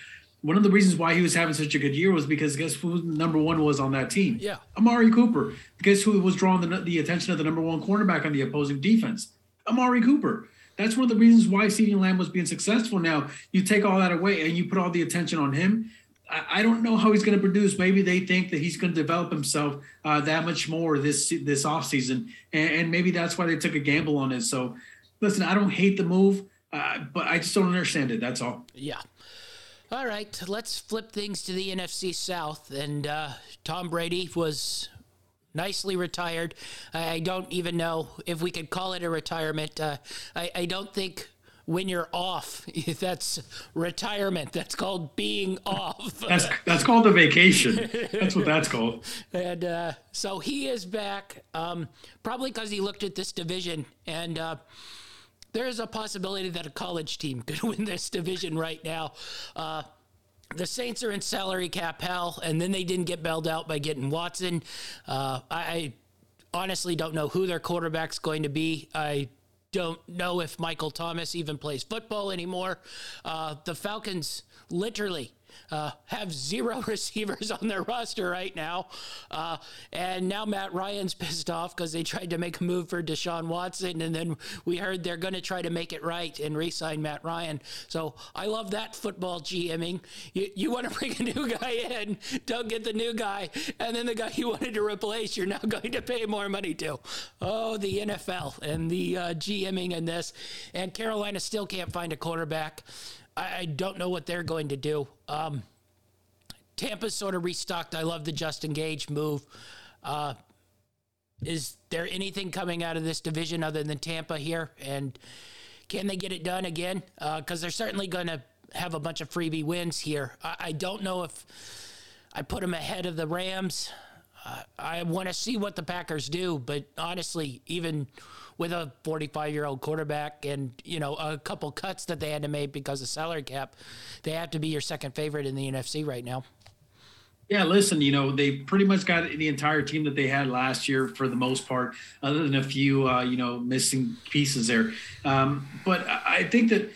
one of the reasons why he was having such a good year was because guess who number one was on that team? Yeah, Amari Cooper. Guess who was drawing the, the attention of the number one cornerback on the opposing defense? Amari Cooper. That's one of the reasons why CeeDee Lamb was being successful. Now you take all that away and you put all the attention on him. I, don't know how he's going to produce. Maybe they think that he's going to develop himself uh, that much more this this offseason. And, and maybe that's why they took a gamble on it. So listen, I don't hate the move, uh, but I just don't understand it. That's all. Yeah. All right, let's flip things to the NFC South. And uh, Tom Brady was nicely retired. I don't even know if we could call it a retirement. Uh, I, I don't think when you're off, that's retirement. That's called being off. That's that's called a vacation. That's what that's called. and uh, so he is back, um, probably because he looked at this division and. Uh, there is a possibility that a college team could win this division right now. Uh, the Saints are in salary cap hell, and then they didn't get bailed out by getting Watson. Uh, I, I, honestly don't know who their quarterback's going to be. I don't know if Michael Thomas even plays football anymore. Uh, the Falcons literally uh, have zero receivers on their roster right now. Uh, and now Matt Ryan's pissed off because they tried to make a move for Deshaun Watson. And then we heard they're going to try to make it right and re sign Matt Ryan. So I love that football GMing. You, you want to bring a new guy in, don't get the new guy. And then the guy you wanted to replace, you're now going to pay more money to. Oh, the NFL and the uh, GMing in this. And Carolina still can't find a quarterback. I, don't know what they're going to do. Um, Tampa's sort of restocked. I love the Justin Gage move. Uh, is there anything coming out of this division other than Tampa here? And can they get it done again? Because uh, they're certainly going to have a bunch of freebie wins here. I, I don't know if I put them ahead of the Rams. Uh, I want to see what the Packers do, but honestly, even with a 45 year old quarterback and you know a couple cuts that they had to make because of salary cap, they have to be your second favorite in the NFC right now. Yeah, listen, you know, they pretty much got the entire team that they had last year for the most part, other than a few, uh, you know, missing pieces there. Um, but I think that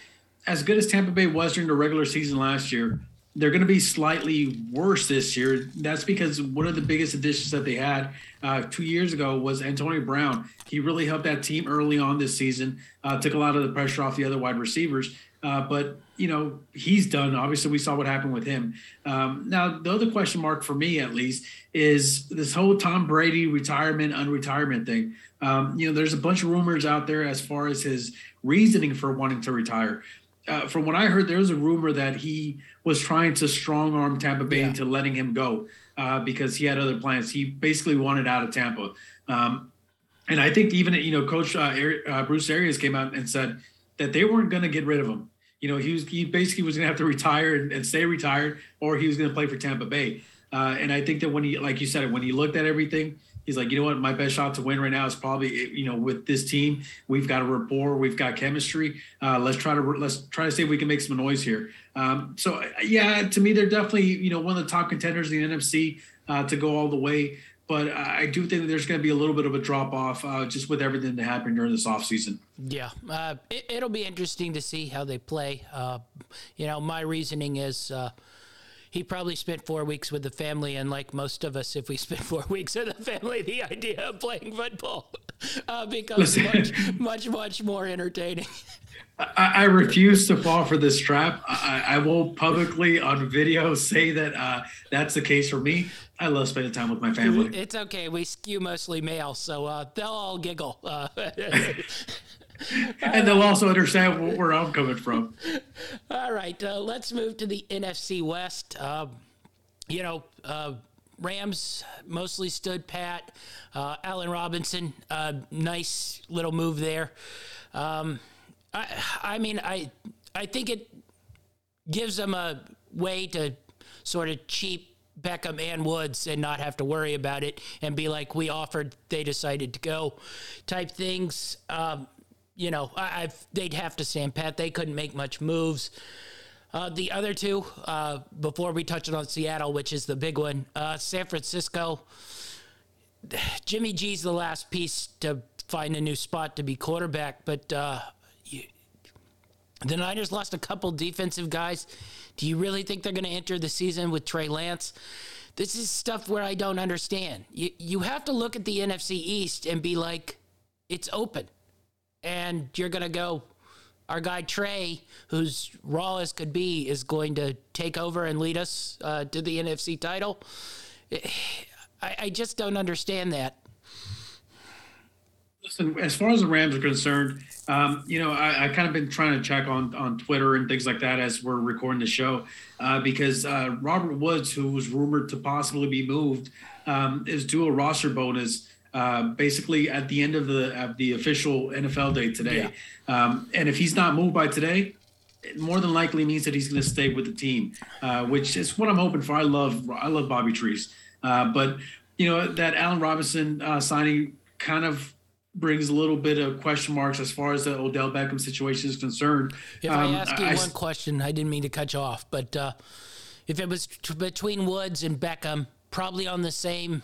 as good as Tampa Bay was during the regular season last year, they're going to be slightly worse this year. That's because one of the biggest additions that they had uh, two years ago was Antonio Brown. He really helped that team early on this season, uh, took a lot of the pressure off the other wide receivers. Uh, but you know he's done. Obviously, we saw what happened with him. Um, now, the other question mark for me, at least, is this whole Tom Brady retirement, unretirement thing. Um, you know, there's a bunch of rumors out there as far as his reasoning for wanting to retire uh, from what I heard, there was a rumor that he was trying to strong arm Tampa Bay yeah. into letting him go uh, because he had other plans. He basically wanted out of Tampa. Um, and I think even you know, Coach uh, uh Bruce Arians came out and said that they weren't going to get rid of him. You know, he was he basically was going to have to retire and, and, stay retired, or he was going to play for Tampa Bay. Uh, and I think that when he, like you said, when he looked at everything, he's like, you know what, my best shot to win right now is probably, you know, with this team, we've got a rapport, we've got chemistry. Uh, let's try to let's try to see if we can make some noise here. Um, so yeah, to me, they're definitely you know one of the top contenders in the NFC uh, to go all the way. But I do think that there's going to be a little bit of a drop off uh, just with everything that happened during this offseason. Yeah, uh, it, will be interesting to see how they play. Uh, you know, my reasoning is uh, he probably spent four weeks with the family, and like most of us, if we spend four weeks with the family, the idea of playing football uh, becomes much, much, much more entertaining. I, I, refuse to fall for this trap. I, I will publicly on video say that uh, that's the case for me. I love spending time with my family. It's okay. We skew mostly male, so uh, they'll all giggle. Uh, and they'll also understand where I'm coming from. All right, uh, let's move to the NFC West. Uh, you know, uh, Rams mostly stood pat. Uh, Allen Robinson, uh, nice little move there. Um, I, I mean, I, I think it gives them a way to sort of cheap Beckham and Woods and not have to worry about it and be like, we offered, they decided to go type things. Um, you know, I, I've, they'd have to stand pat. They couldn't make much moves. Uh, the other two, uh, before we touch on Seattle, which is the big one, uh, San Francisco. Jimmy G's the last piece to find a new spot to be quarterback, but uh, the Niners lost a couple defensive guys. Do you really think they're going to enter the season with Trey Lance? This is stuff where I don't understand. You you have to look at the NFC East and be like, it's open and you're going to go, our guy Trey, who's raw as could be, is going to take over and lead us uh, to the NFC title. I, I just don't understand that. Listen, as far as the Rams are concerned, um, you know, I, I, kind of been trying to check on on Twitter and things like that as we're recording the show, uh, because uh, Robert Woods, who was rumored to possibly be moved, um, is due a roster bonus uh, basically at the end of the of the official NFL day today. Yeah. Um, and if he's not moved by today, it more than likely means that he's going to stay with the team, uh, which is what I'm hoping for. I love I love Bobby Trees, uh, but you know that Allen Robinson uh, signing kind of brings a little bit of question marks as far as the Odell Beckham situation is concerned. If um, I ask you I, one question, I didn't mean to cut you off, but uh, if it was t- between Woods and Beckham, probably on the same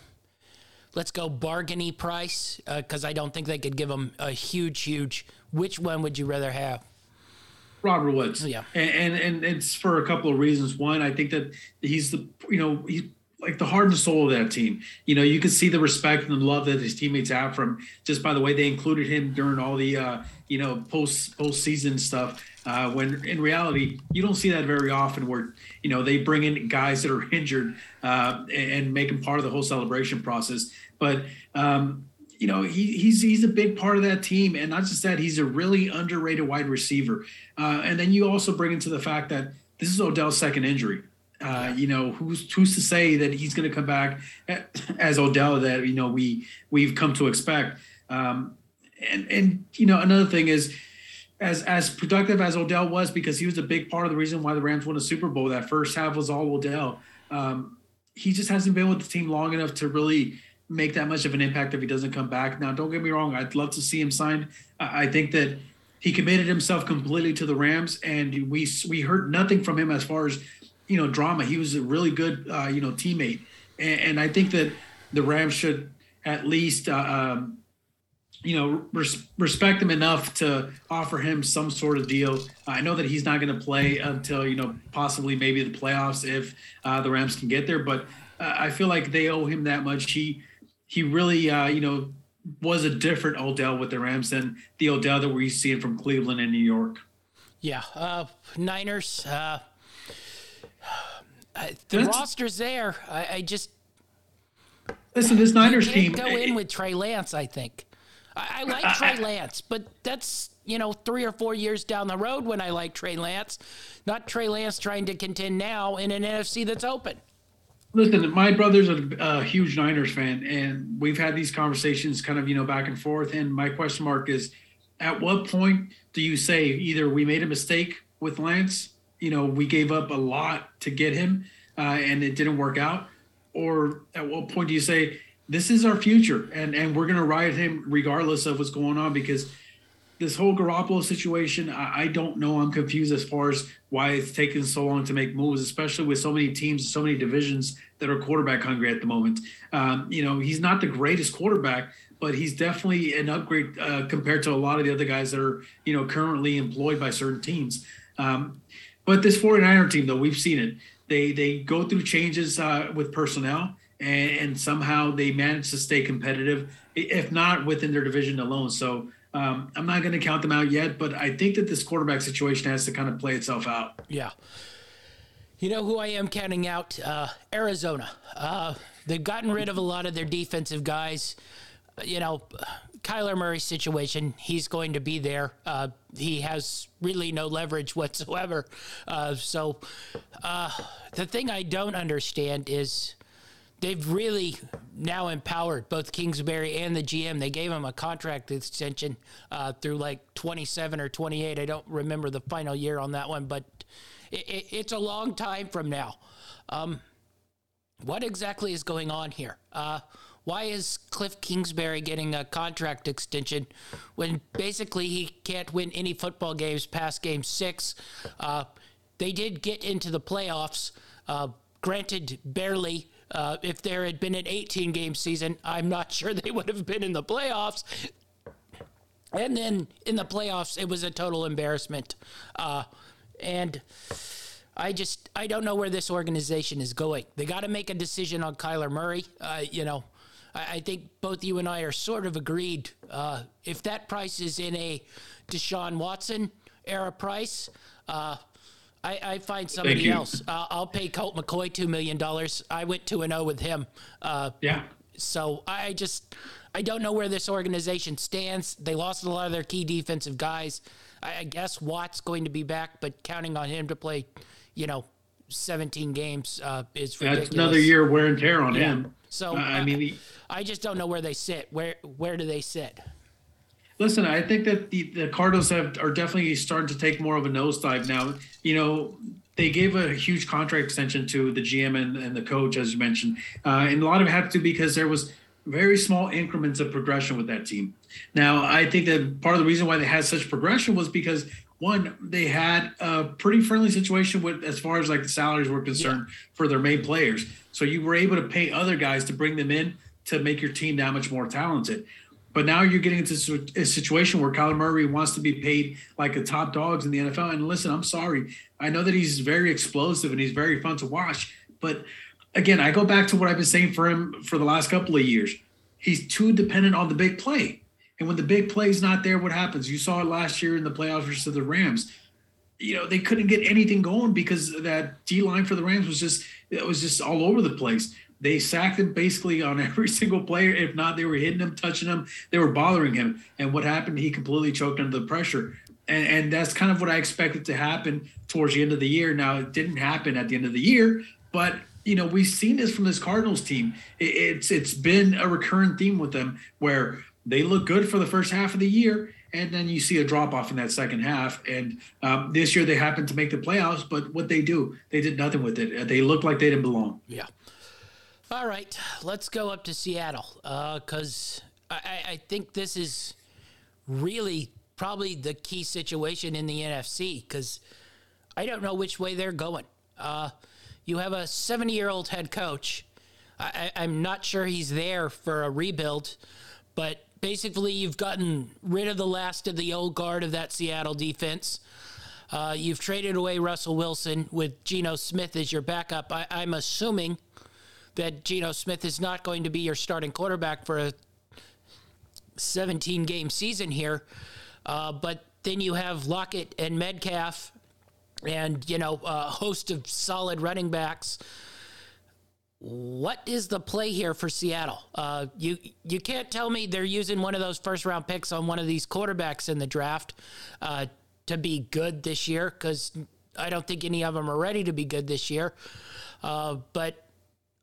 let's go bargainy price because uh, I don't think they could give them a huge, huge. Which one would you rather have? Robert Woods. Yeah. And, and and it's for a couple of reasons. One, I think that he's the you know he's like the heart and soul of that team. You know, you can see the respect and the love that his teammates have from just by the way they included him during all the uh, you know post postseason stuff. Uh, when in reality, you don't see that very often. Where you know they bring in guys that are injured uh, and, make them part of the whole celebration process. But um, you know he, he's he's a big part of that team, and not just that, he's a really underrated wide receiver. Uh, and then you also bring into the fact that this is Odell's second injury. Uh, you know, who's who's to say that he's going to come back as Odell that you know we we've come to expect. Um, and and you know another thing is as as productive as Odell was because he was a big part of the reason why the Rams won a Super Bowl. That first half was all Odell. Um, he just hasn't been with the team long enough to really make that much of an impact if he doesn't come back. Now, don't get me wrong, I'd love to see him signed. I think that he committed himself completely to the Rams, and we we heard nothing from him as far as you know drama. He was a really good uh, you know teammate, and, and, I think that the Rams should at least. Uh, um, you know, res- respect him enough to offer him some sort of deal. I know that he's not going to play until you know possibly maybe the playoffs if uh, the Rams can get there. But uh, I feel like they owe him that much. He he really, uh, you know, was a different Odell with the Rams than the Odell that we're seeing from Cleveland and New York. Yeah, uh, Niners. Uh, Uh, the That's, roster's there. I, I, just listen. This Niners team go in with Trey Lance. I think I, I like Trey Lance, but that's you know three or four years down the road when I like Trey Lance, not Trey Lance trying to contend now in an NFC that's open. Listen, my brother's a, a, huge Niners fan, and we've had these conversations kind of, you know, back and forth. And my question mark is at what point do you say either we made a mistake with Lance, you know, we gave up a lot to get him uh, and it didn't work out? Or at what point do you say, this is our future and, and we're going to ride him regardless of what's going on? Because this whole Garoppolo situation, I, I, don't know. I'm confused as far as why it's taken so long to make moves, especially with so many teams, so many divisions that are quarterback hungry at the moment. Um, you know, he's not the greatest quarterback, but he's definitely an upgrade uh, compared to a lot of the other guys that are, you know, currently employed by certain teams. Um, but this 49er team, though, we've seen it. They they go through changes uh, with personnel, and, and somehow they manage to stay competitive, if not within their division alone. So um, I'm not going to count them out yet, but I think that this quarterback situation has to kind of play itself out. Yeah. You know who I am counting out? Uh, Arizona. Uh, they've gotten rid of a lot of their defensive guys. You know, Kyler Murray's situation, he's going to be there. Uh, he has really no leverage whatsoever. Uh, so uh, the thing I don't understand is they've really now empowered both Kingsbury and the GM. They gave him a contract extension uh, through like 27 or 28. I don't remember the final year on that one, but it, it, it's a long time from now. Um, what exactly is going on here? Why is Cliff Kingsbury getting a contract extension when basically he can't win any football games past game six? Uh, they did get into the playoffs, uh, granted, barely uh, if there had been an 18 game season, I'm not sure they would have been in the playoffs. And then in the playoffs, it was a total embarrassment. Uh, and I just I don't know where this organization is going. They got to make a decision on Kyler Murray. Uh, you know, I, I, think both you and I are sort of agreed. Uh, if that price is in a Deshaun Watson era price, uh, I, I find somebody else. Uh, I'll pay Colt McCoy two million dollars. I went two and zero with him. Uh, yeah. So I just I don't know where this organization stands. They lost a lot of their key defensive guys. I, I guess Watt's going to be back, but counting on him to play, you know, 17 games uh, is ridiculous. That's another year wear and tear on yeah. him. So I mean, he, I just don't know where they sit. Where where do they sit? Listen, I think that the, the Cardinals have are definitely starting to take more of a nosedive now. You know, they gave a huge contract extension to the GM and, and the coach, as you mentioned, uh, and a lot of it had to because there was very small increments of progression with that team. Now, I think that part of the reason why they had such progression was because one, they had a pretty friendly situation with as far as like the salaries were concerned yeah. for their main players. So you were able to pay other guys to bring them in to make your team that much more talented. But now you're getting into a situation where Kyler Murray wants to be paid like the top dogs in the NFL. And listen, I'm sorry. I know that he's very explosive and he's very fun to watch. But again, I go back to what I've been saying for him for the last couple of years. He's too dependent on the big play. And when the big play's not there, what happens? You saw it last year in the playoffs versus the Rams. You know, they couldn't get anything going because that D line for the Rams was just it was just all over the place. They sacked him basically on every single player. If not, they were hitting him, touching him, they were bothering him. And what happened? He completely choked under the pressure. And, and that's kind of what I expected to happen towards the end of the year. Now, it didn't happen at the end of the year, but you know we've seen this from this Cardinals team. It, it's it's been a recurrent theme with them where they look good for the first half of the year, and then you see a drop off in that second half. And um, this year they happened to make the playoffs, but what they do, they did nothing with it. They looked like they didn't belong. Yeah. All right, let's go up to Seattle because uh, I, I think this is really probably the key situation in the NFC because I don't know which way they're going. Uh, you have a 70 year old head coach. I, am not sure he's there for a rebuild, but basically, you've gotten rid of the last of the old guard of that Seattle defense. Uh, you've traded away Russell Wilson with Geno Smith as your backup. I, I'm assuming that Geno Smith is not going to be your starting quarterback for a 17 game season here. Uh, but then you have Lockett and Metcalf and, you know, a host of solid running backs. What is the play here for Seattle? Uh, you you can't tell me they're using one of those first round picks on one of these quarterbacks in the draft uh, to be good this year because I don't think any of them are ready to be good this year. Uh, but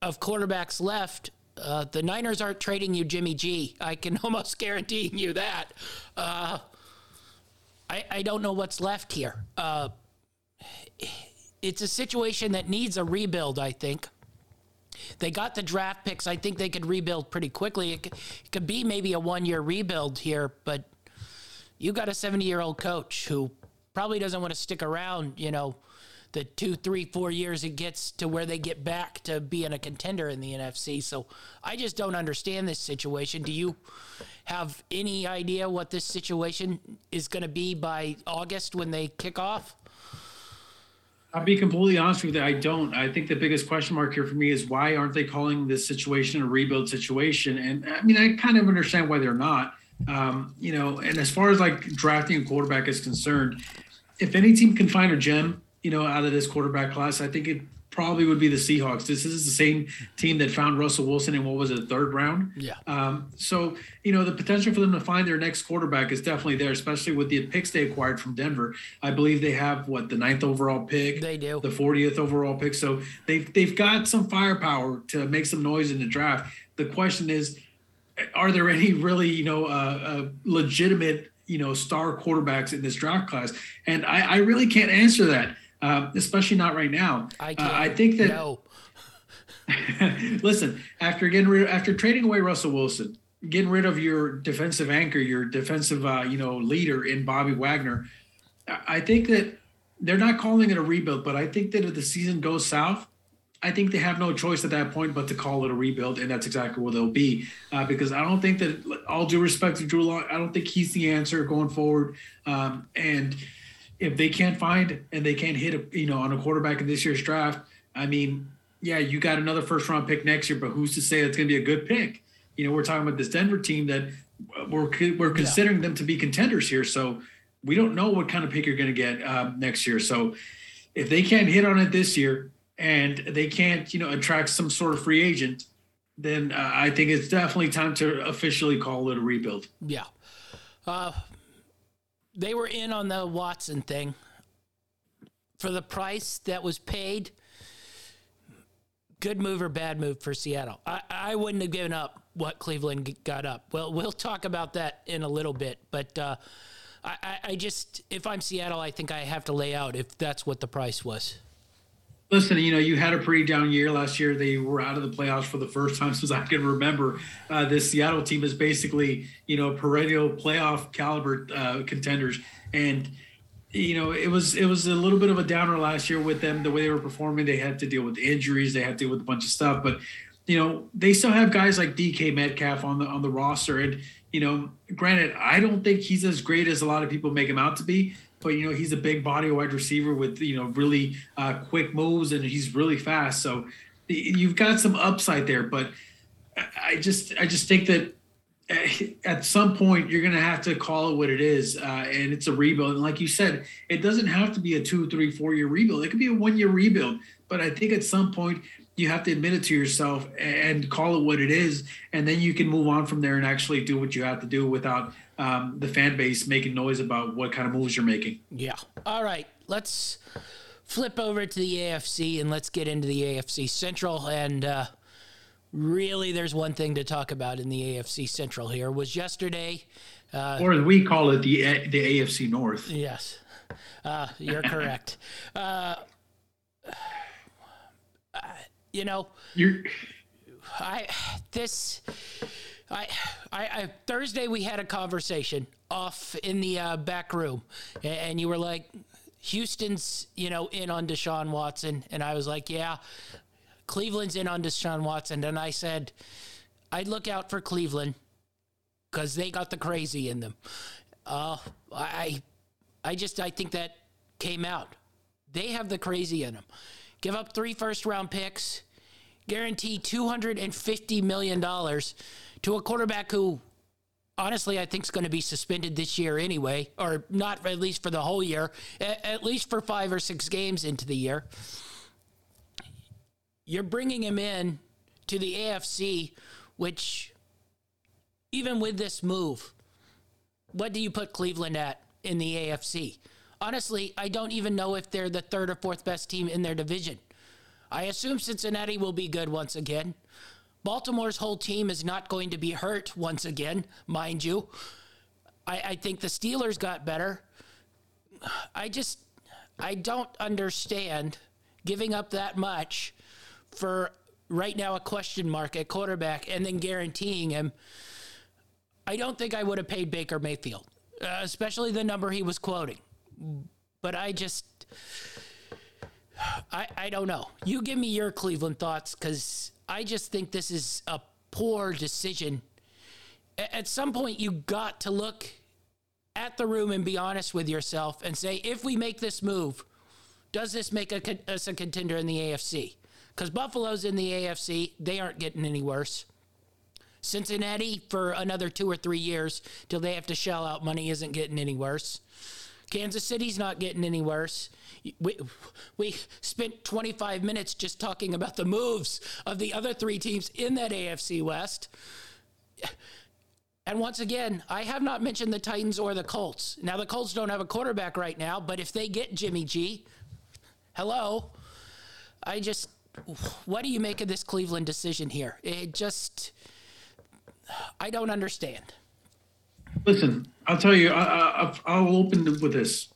of quarterbacks left, uh, the Niners aren't trading you Jimmy G. I can almost guarantee you that. Uh, I, I don't know what's left here. Uh, it's a situation that needs a rebuild, I think. They got the draft picks. I think they could rebuild pretty quickly. It could, it could be maybe a one year rebuild here, but you got a 70 year old coach who probably doesn't want to stick around, you know, the two, three, four years it gets to where they get back to being a contender in the NFC. So I just don't understand this situation. Do you have any idea what this situation is going to be by August when they kick off? I'll be completely honest with you. I don't. I think the biggest question mark here for me is why aren't they calling this situation a rebuild situation? And I mean, I kind of understand why they're not. Um, you know, and as far as like drafting a quarterback is concerned, if any team can find a gem you know, out of this quarterback class, I think it probably would be the Seahawks. This is the same team that found Russell Wilson in what was it, the third round? Yeah. Um, so, you know, the potential for them to find their next quarterback is definitely there, especially with the picks they acquired from Denver. I believe they have what the ninth overall pick. They do. The 40th overall pick. So they've they've got some firepower to make some noise in the draft. The question is, are there any really, you know, uh, uh, legitimate, you know, star quarterbacks in this draft class? And I, I really can't answer that uh, especially not right now. I, uh, I think that. No. listen, after getting rid, after trading away Russell Wilson, getting rid of your defensive anchor, your defensive, uh, you know, leader in Bobby Wagner, I think that they're not calling it a rebuild, but I think that if the season goes south, I think they have no choice at that point but to call it a rebuild, and that's exactly what they'll be. Uh, because I don't think that, all due respect to Drew Lock, I don't think he's the answer going forward. Um, and if they can't find and they can't hit a you know on a quarterback in this year's draft, I mean, yeah, you got another first round pick next year, but who's to say it's going to be a good pick? You know, we're talking about this Denver team that we're we're considering yeah. them to be contenders here, so we don't know what kind of pick you're going to get um, next year. So if they can't hit on it this year and they can't you know attract some sort of free agent, then uh, I think it's definitely time to officially call it a rebuild. Yeah. Uh, they were in on the Watson thing for the price that was paid. Good move or bad move for Seattle? I, I wouldn't have given up what Cleveland got up. Well, we'll talk about that in a little bit, but uh, I, I just, if I'm Seattle, I think I have to lay out if that's what the price was. Listen, you know, you had a pretty down year last year. They were out of the playoffs for the first time since I can remember. Uh, this Seattle team is basically, you know, perennial playoff caliber uh, contenders, and you know, it was it was a little bit of a downer last year with them. The way they were performing, they had to deal with injuries, they had to deal with a bunch of stuff. But you know, they still have guys like DK Metcalf on the on the roster, and you know, granted, I don't think he's as great as a lot of people make him out to be. But you know, he's a big body wide receiver with you know really uh, quick moves, and he's really fast. So you've got some upside there. But I just I just think that at some point you're going to have to call it what it is uh, and it's a rebuild and like you said it doesn't have to be a two three four year rebuild it could be a one year rebuild but i think at some point you have to admit it to yourself and call it what it is and then you can move on from there and actually do what you have to do without um, the fan base making noise about what kind of moves you're making yeah all right let's flip over to the afc and let's get into the afc central and uh, really there's one thing to talk about in the AFC Central here was yesterday. Uh, or we call it the the AFC North. Yes, uh, you're correct. Uh, you know, you I this. I, I, I, Thursday we had a conversation off in the uh, back room, and, you were like, Houston's, you know, in on Deshaun Watson, and I was like, yeah, Cleveland's in on Deshaun Watson, and I said I'd look out for Cleveland because they got the crazy in them. Uh, I, I just I think that came out. They have the crazy in them. Give up three first round picks, guarantee two hundred and fifty million dollars to a quarterback who honestly, I think is going to be suspended this year anyway, or not at least for the whole year, at least for five or six games into the year you're bringing him in to the AFC, which even with this move, what do you put Cleveland at in the AFC? Honestly, I don't even know if they're the third or fourth best team in their division. I assume Cincinnati will be good once again. Baltimore's whole team is not going to be hurt once again, mind you. I, I think the Steelers got better. I just, I don't understand giving up that much for right now a question mark at quarterback and then guaranteeing him. I don't think I would have paid Baker Mayfield, uh, especially the number he was quoting. But I just, I, I don't know. You give me your Cleveland thoughts because I just think this is a poor decision. At some point, you got to look at the room and be honest with yourself and say, if we make this move, does this make a, us a contender in the AFC? because Buffalo's in the AFC. They aren't getting any worse. Cincinnati, for another two or three years till they have to shell out money, isn't getting any worse. Kansas City's not getting any worse. We, we spent 25 minutes just talking about the moves of the other three teams in that AFC West. And once again, I have not mentioned the Titans or the Colts. Now, the Colts don't have a quarterback right now, but if they get Jimmy G, hello, I just what do you make of this Cleveland decision here? It just, I don't understand. Listen, I'll tell you, I, will open with this.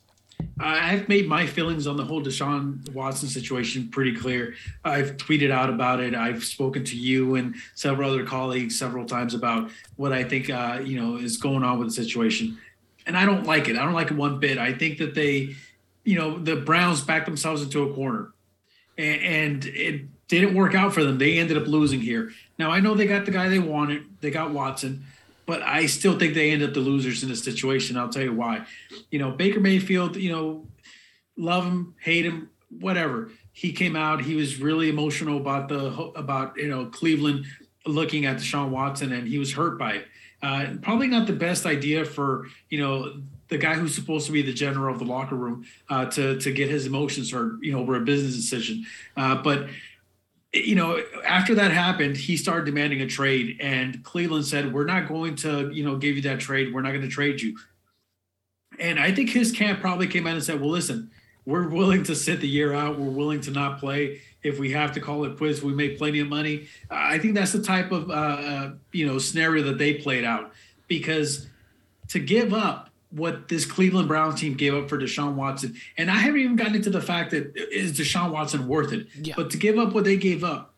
I've made my feelings on the whole Deshaun Watson situation pretty clear. I've tweeted out about it. I've spoken to you and several other colleagues several times about what I think, uh, you know, is going on with the situation. And I don't like it. I don't like it one bit. I think that they, you know, the Browns backed themselves into a corner and it didn't work out for them. They ended up losing here. Now I know they got the guy they wanted. They got Watson, but I still think they end up the losers in this situation. I'll tell you why. You know, Baker Mayfield. You know, love him, hate him, whatever. He came out. He was really emotional about the about you know Cleveland looking at Deshaun Watson, and he was hurt by it. Uh, probably not the best idea for you know the guy who's supposed to be the general of the locker room uh, to to get his emotions hurt, you know, over a business decision. Uh, but you know, after that happened, he started demanding a trade, and Cleveland said, "We're not going to, you know, give you that trade. We're not going to trade you." And I think his camp probably came out and said, "Well, listen, we're willing to sit the year out. We're willing to not play if we have to call it quits. We make plenty of money." I think that's the type of uh, uh you know scenario that they played out because to give up what this Cleveland Browns team gave up for Deshaun Watson. And I haven't even gotten into the fact that is Deshaun Watson worth it? Yeah. But to give up what they gave up,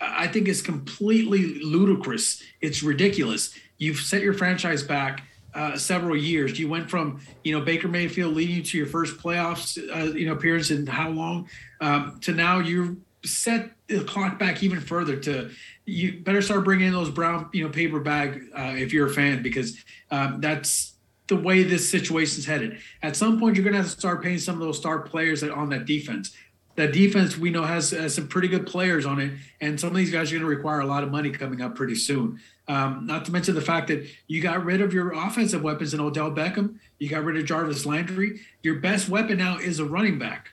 I think is completely ludicrous. It's ridiculous. You've set your franchise back uh, several years. You went from you know Baker Mayfield leading you to your first playoffs uh, you know appearance in how long um, to now you're set the clock back even further to you better start bringing in those brown you know paper bag uh, if you're a fan because um, that's the way this situation is headed. At some point, you're going to have to start paying some of those star players that on that defense. That defense we know has, has some pretty good players on it, and some of these guys are going to require a lot of money coming up pretty soon. Um, not to mention the fact that you got rid of your offensive weapons in Odell Beckham, you got rid of Jarvis Landry. Your best weapon now is a running back,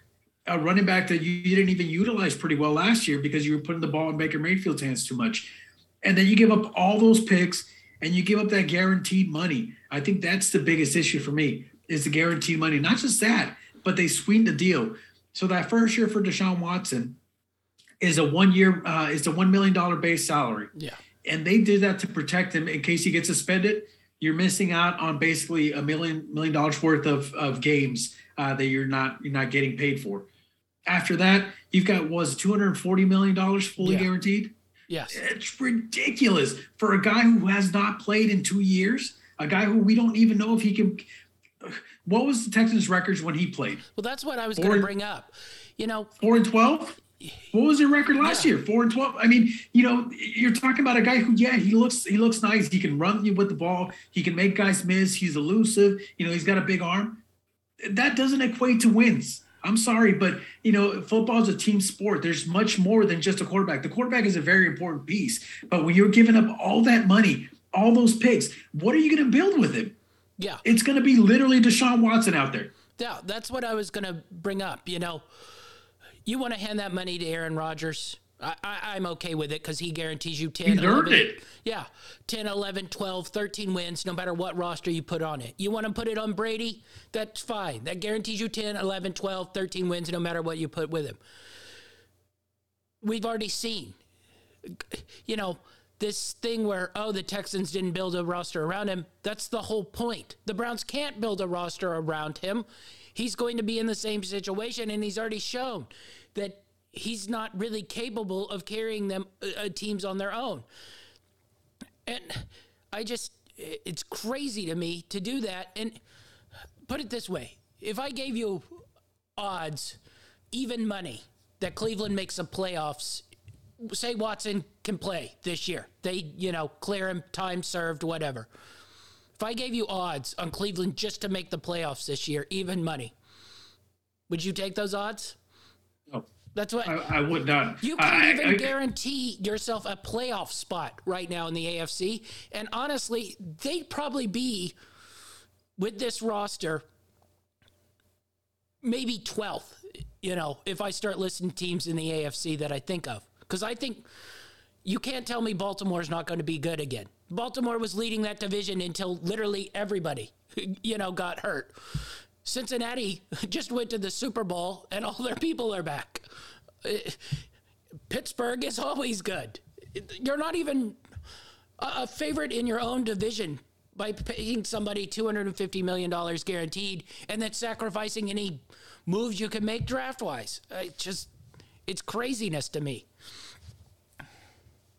a running back that you, you didn't even utilize pretty well last year because you were putting the ball in Baker Mayfield's hands too much, and then you give up all those picks and you give up that guaranteed money. I think that's the biggest issue for me is the guaranteed money. Not just that, but they sweeten the deal. So that first year for Deshaun Watson is a one year uh, is a one million dollar base salary. Yeah, and they did that to protect him in case he gets suspended. You're missing out on basically a million million dollars worth of of games uh, that you're not you're not getting paid for. After that, you've got was 240 million dollars fully yeah. guaranteed. Yes. It's ridiculous for a guy who has not played in two years, a guy who we don't even know if he can. What was the Texans' records when he played? Well, that's what I was going to bring up. You know, four and twelve. What was your record last yeah. year? Four and twelve. I mean, you know, you're talking about a guy who, yeah, he looks he looks nice. He can run you with the ball. He can make guys miss. He's elusive. You know, he's got a big arm. That doesn't equate to wins. I'm sorry, but you know, football is a team sport. There's much more than just a quarterback. The quarterback is a very important piece, but when you're giving up all that money, all those picks, what are you going to build with him? Yeah, it's going to be literally Deshaun Watson out there. Yeah, that's what I was going to bring up. You know, you want to hand that money to Aaron Rodgers. I, am okay with it because he guarantees you 10, He's 11, it. Yeah, 10, 11, 12, 13 wins, no matter what roster you put on it. You want to put it on Brady? That's fine. That guarantees you 10, 11, 12, 13 wins, no matter what you put with him. We've already seen, you know, this thing where, oh, the Texans didn't build a roster around him. That's the whole point. The Browns can't build a roster around him. He's going to be in the same situation, and he's already shown that he's not really capable of carrying them uh, uh, teams on their own. And I just it's crazy to me to do that and put it this way. If I gave you odds, even money that Cleveland makes the playoffs, say Watson can play this year. They, you know, clear him, time served, whatever. If I gave you odds on Cleveland just to make the playoffs this year, even money, would you take those odds? No. That's what I, I would not. You can't I, even I, guarantee yourself a playoff spot right now in the AFC. And honestly, they'd probably be with this roster maybe 12th, you know, if I start listing teams in the AFC that I think of. Because I think you can't tell me Baltimore's not going to be good again. Baltimore was leading that division until literally everybody, you know, got hurt. Cincinnati just went to the Super Bowl and all their people are back. Pittsburgh is always good. You're not even a favorite in your own division by paying somebody $250 million guaranteed and then sacrificing any moves you can make draft wise. It just, it's craziness to me.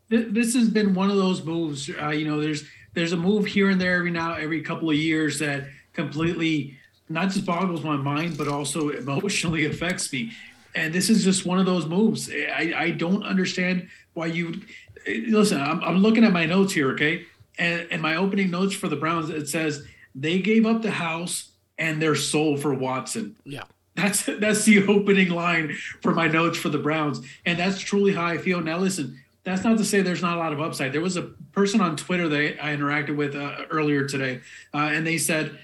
This has been one of those moves. Uh, you know, there's there's a move here and there every now every couple of years that completely not just boggles my mind, but also emotionally affects me. And this is just one of those moves. I, I don't understand why you listen. I'm, I'm looking at my notes here, okay? And, and my opening notes for the Browns, it says they gave up the house and their soul for Watson. Yeah. That's that's the opening line for my notes for the Browns, and that's truly how I feel. Now, listen, that's not to say there's not a lot of upside. There was a person on Twitter that I interacted with uh, earlier today, uh, and they said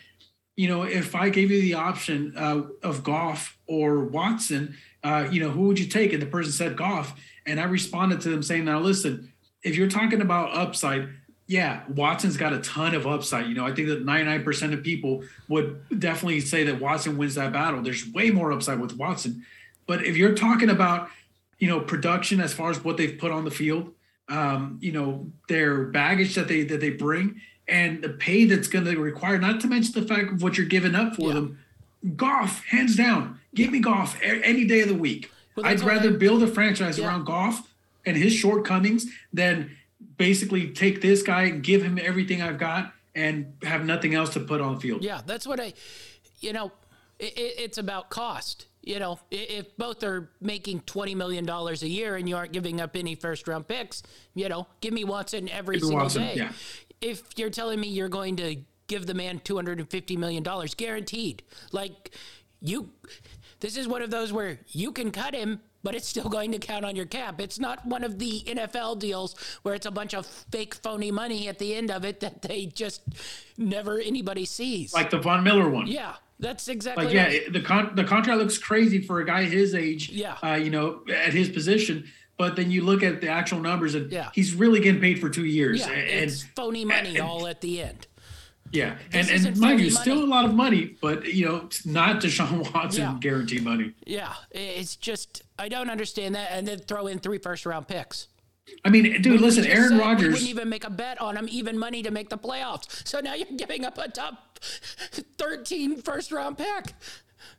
you know, if I gave you the option uh, of Goff or Watson, uh, you know, who would you take? And the person said Goff. And I responded to them saying, now listen, if you're talking about upside, yeah, Watson's got a ton of upside. You know, I think that 99% of people would definitely say that Watson wins that battle. There's way more upside with Watson. But if you're talking about, you know, production as far as what they've put on the field, um, you know, their baggage that they that they bring, and the pay that's going to require, not to mention the fact of what you're giving up for yeah. them. Goff, hands down, give me Goff any day of the week. Well, I'd rather I, build a franchise yeah. around Goff and his shortcomings than basically take this guy and give him everything I've got and have nothing else to put on the field. Yeah, that's what I, you know, it, it's about cost. You know, if both are making $20 million a year and you aren't giving up any first round picks, you know, give me Watson every give single Watson, day. Yeah. If you're telling me you're going to give the man $250 million guaranteed, like you, this is one of those where you can cut him, but it's still going to count on your cap. It's not one of the NFL deals where it's a bunch of fake, phony money at the end of it that they just never anybody sees. Like the Von Miller one. Yeah. That's exactly. Like, yeah, right. the con- the contract looks crazy for a guy his age. Yeah. Uh, you know, at his position, but then you look at the actual numbers, and yeah. he's really getting paid for two years. Yeah, and, it's phony money and, all at the end. Yeah, and and mind you, money. still a lot of money, but you know, not Deshaun Watson yeah. guarantee money. Yeah, it's just I don't understand that, and then throw in three first round picks. I mean, dude, listen, Aaron Rodgers. We wouldn't even make a bet on him, even money to make the playoffs. So now you're giving up a top 13 first round pick.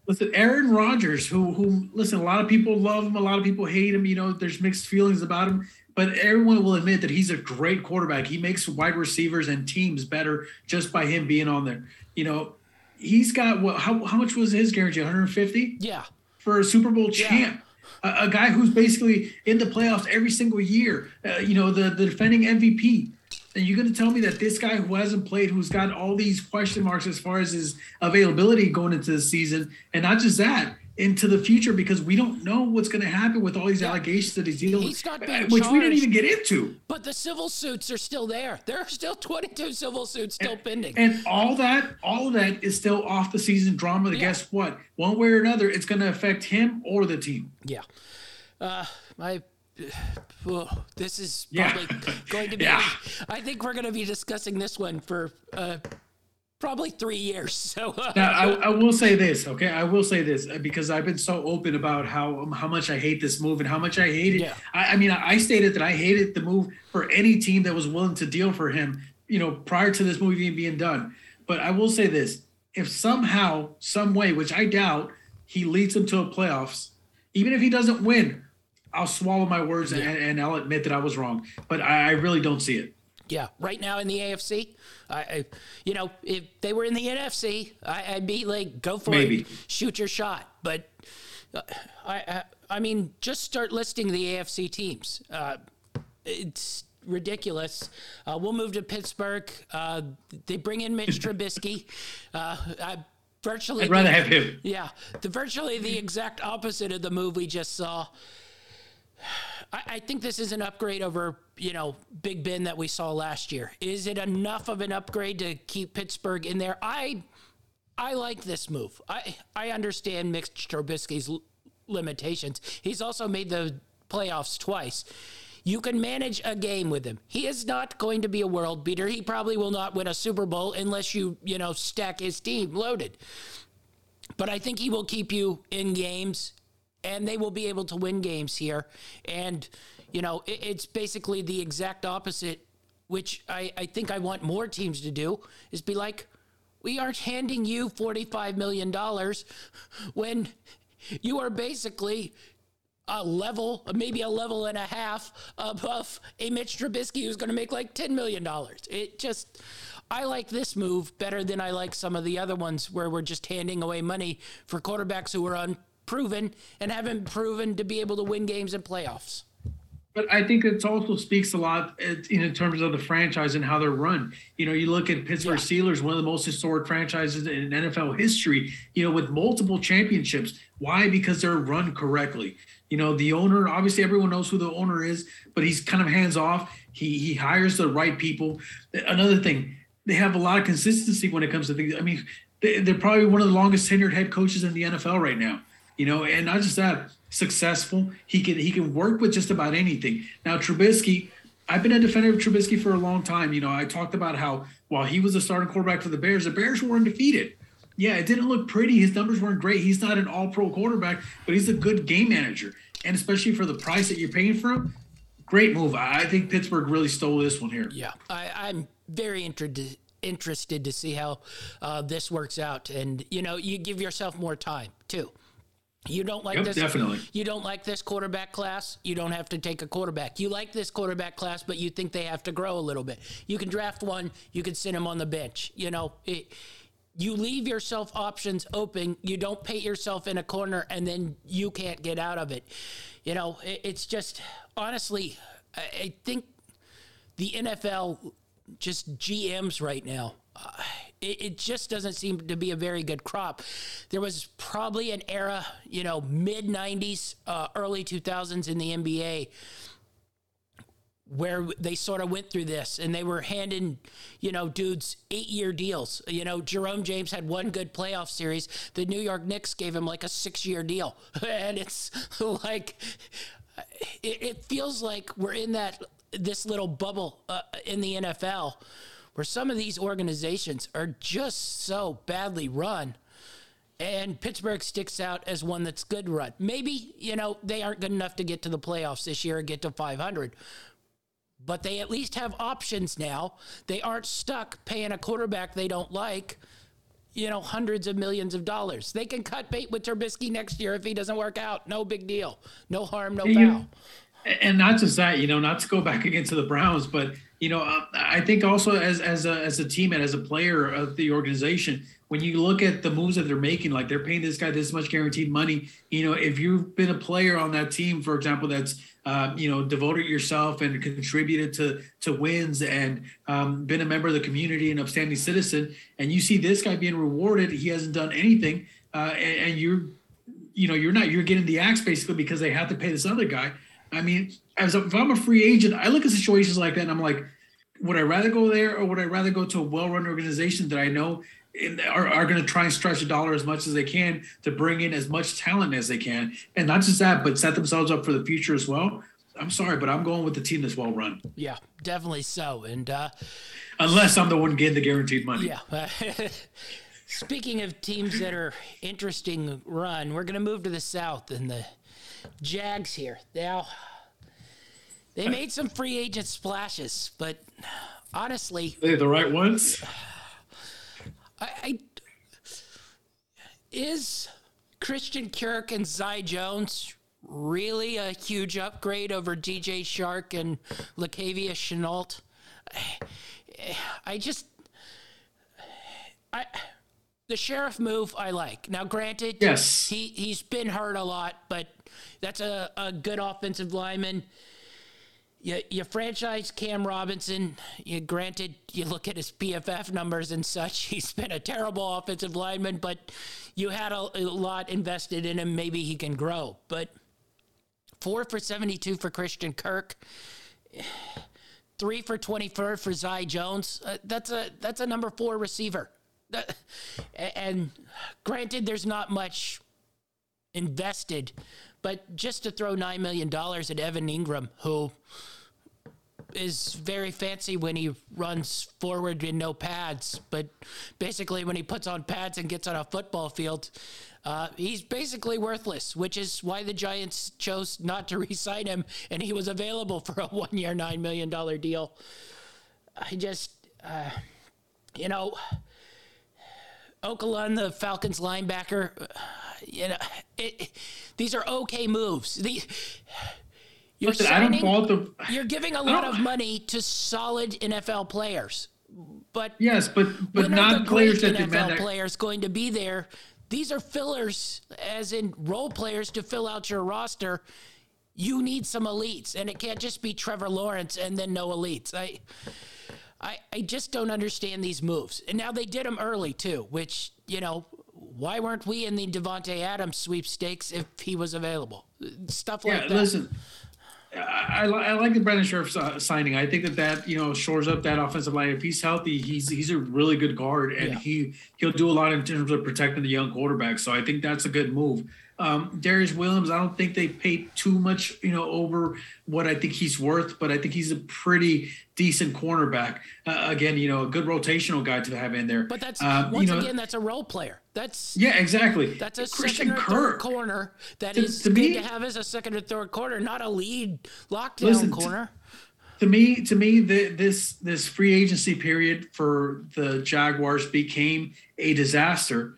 Listen, Aaron Rodgers, who who listen, a lot of people love him, a lot of people hate him. You know, there's mixed feelings about him, but everyone will admit that he's a great quarterback. He makes wide receivers and teams better just by him being on there. You know, he's got what? How how much was his guarantee? 150? Yeah. For a Super Bowl champ. A, a guy who's basically in the playoffs every single year. Uh, you know, the the defending MVP. And you're going to tell me that this guy who hasn't played, who's got all these question marks as far as his availability going into the season, and not just that, into the future because we don't know what's going to happen with all these yeah. allegations that he's dealing he's with, uh, which charged, we didn't even get into. But the civil suits are still there. There are still 22 civil suits still and, pending. And all that, all of that is still off the season drama. That yeah. guess what? One way or another, it's going to affect him or the team. Yeah. Uh, my well, this is probably yeah. going to be. Yeah. I think we're going to be discussing this one for uh, probably three years. So uh, now, I, I, will say this, okay? I will say this uh, because I've been so open about how um, how much I hate this move and how much I hate it. Yeah. I, I mean, I stated that I hated the move for any team that was willing to deal for him. You know, prior to this movie even being done. But I will say this: if somehow, some way, which I doubt, he leads them to a playoffs, even if he doesn't win I'll swallow my words yeah. and, and, I'll admit that I was wrong. But I, I really don't see it. Yeah, right now in the AFC, I, I, you know, if they were in the NFC, I, would be like, go for Maybe. it, shoot your shot. But uh, I, I, I mean, just start listing the AFC teams. Uh, it's ridiculous. Uh, we'll move to Pittsburgh. Uh, they bring in Mitch Trubisky. Uh, I, virtually, I'd rather the, have him. Yeah, the virtually the exact opposite of the move we just saw. I, I think this is an upgrade over, you know, Big Ben that we saw last year. Is it enough of an upgrade to keep Pittsburgh in there? I I like this move. I I understand Mitch Trubisky's l- limitations. He's also made the playoffs twice. You can manage a game with him. He is not going to be a world beater. He probably will not win a Super Bowl unless you, you know, stack his team loaded. But I think he will keep you in games and they will be able to win games here. And, you know, it, it's basically the exact opposite, which I, I think I want more teams to do, is be like, we aren't handing you $45 million when you are basically a level, maybe a level and a half above a Mitch Trubisky who's going to make like $10 million. It just, I like this move better than I like some of the other ones where we're just handing away money for quarterbacks who are on proven and haven't proven to be able to win games in playoffs. But I think it also speaks a lot eh, in terms of the franchise and how they're run. You know, you look at Pittsburgh yeah. Steelers, one of the most historic franchises in NFL history, you know, with multiple championships. Why? Because they're run correctly. You know, the owner, obviously everyone knows who the owner is, but he's kind of hands off. He he hires the right people. Another thing, they have a lot of consistency when it comes to things. I mean, they're probably one of the longest tenured head coaches in the NFL right now you know, and not just that, successful. He can he can work with just about anything. Now Trubisky, I've been a defender of Trubisky for a long time. You know, I talked about how while he was a starting quarterback for the Bears, the Bears were undefeated. Yeah, it didn't look pretty. His numbers weren't great. He's not an all-pro quarterback, but he's a good game manager. And especially for the price that you're paying for him, great move. I think Pittsburgh really stole this one here. Yeah, I, am very interested interested to see how uh, this works out. And you know, you give yourself more time too. You don't like yep, this. Definitely. You don't like this quarterback class. You don't have to take a quarterback. You like this quarterback class, but you think they have to grow a little bit. You can draft one. You can sit him on the bench. You know, it, you leave yourself options open. You don't paint yourself in a corner and then you can't get out of it. You know, it, it's just honestly, I, I think the NFL just GMs right now. Uh, it, it, just doesn't seem to be a very good crop. There was probably an era, you know, mid 90s, uh, early 2000s in the NBA where they sort of went through this and they were handing, you know, dudes eight year deals. You know, Jerome James had one good playoff series. The New York Knicks gave him like a six year deal. And it's like, it, it, feels like we're in that, this little bubble uh, in the NFL where some of these organizations are just so badly run. And Pittsburgh sticks out as one that's good run. Maybe, you know, they aren't good enough to get to the playoffs this year or get to 500 but they at least have options now. They aren't stuck paying a quarterback they don't like, you know, hundreds of millions of dollars. They can cut bait with Trubisky next year if he doesn't work out. No big deal. No harm, no foul. And not just that, you know, not to go back against the Browns, but you know, uh, I think also as as a as a team and as a player of the organization, when you look at the moves that they're making, like they're paying this guy this much guaranteed money. You know, if you've been a player on that team, for example, that's uh, you know devoted yourself and contributed to to wins and um, been a member of the community and upstanding citizen, and you see this guy being rewarded, he hasn't done anything, uh, and, and you're you know you're not you're getting the axe basically because they have to pay this other guy I mean, as a, if I'm a free agent, I look at situations like that and I'm like, would I rather go there or would I rather go to a well-run organization that I know are, are going to try and stretch a dollar as much as they can to bring in as much talent as they can, and not just that, but set themselves up for the future as well. I'm sorry, but I'm going with the team that's well run. Yeah, definitely so. And uh, unless I'm the one getting the guaranteed money. Yeah. Speaking of teams that are interesting run, we're going to move to the south and the Jags here. Now, they made some free agent splashes, but honestly, they the right ones. I, I is Christian Kirk and Zay Jones really a huge upgrade over DJ Chark and Laviska Shenault? I, I just I the Scherff move I like. Now, granted, yes, he he's been hurt a lot, but that's a, a good offensive lineman. You, you franchise Cam Robinson. You, granted, you look at his PFF numbers and such. He's been a terrible offensive lineman, but you had a, a lot invested in him. Maybe he can grow. But four for 72 for Christian Kirk three for 24 for Zay Jones. Uh, that's a that's a number four receiver. Uh, and granted, there's not much invested but just to throw $9 million at Evan Engram, who is very fancy when he runs forward in no pads, but basically when he puts on pads and gets on a football field, uh, he's basically worthless, which is why the Giants chose not to re-sign him, and he was available for a one-year, $9 million deal. I just, uh, you know, Okerlund, the Falcons linebacker, uh, you know, it, it, these are okay moves. The, you're, Listen, signing, the, you're giving a lot of money to solid NFL players, but yes, but but not players that NFL players going to be there. These are fillers, as in role players to fill out your roster. You need some elites, and it can't just be Trevor Lawrence and then no elites. I, I, I just don't understand these moves. And now they did them early too, which you know why weren't we in the Davante Adams sweepstakes if he was available? Stuff like yeah, that. Listen, I, I, like the Brandon Scherff uh, signing. I think that that you know shores up that offensive line. If he's healthy, he's he's a really good guard, and yeah. he he'll do a lot in terms of protecting the young quarterback. So I think that's a good move. Um, Darious Williams, I don't think they paid too much, you know, over what I think he's worth, but I think he's a pretty decent cornerback. Uh, again, you know, a good rotational guy to have in there. But that's um, once you know, again, that's a role player. That's yeah, exactly. That's a Christian second or Kirk. third corner that to, is to good me, to have as a second or third corner, not a lead lockdown listen, corner. To, to me, to me, the, this this free agency period for the Jaguars became a disaster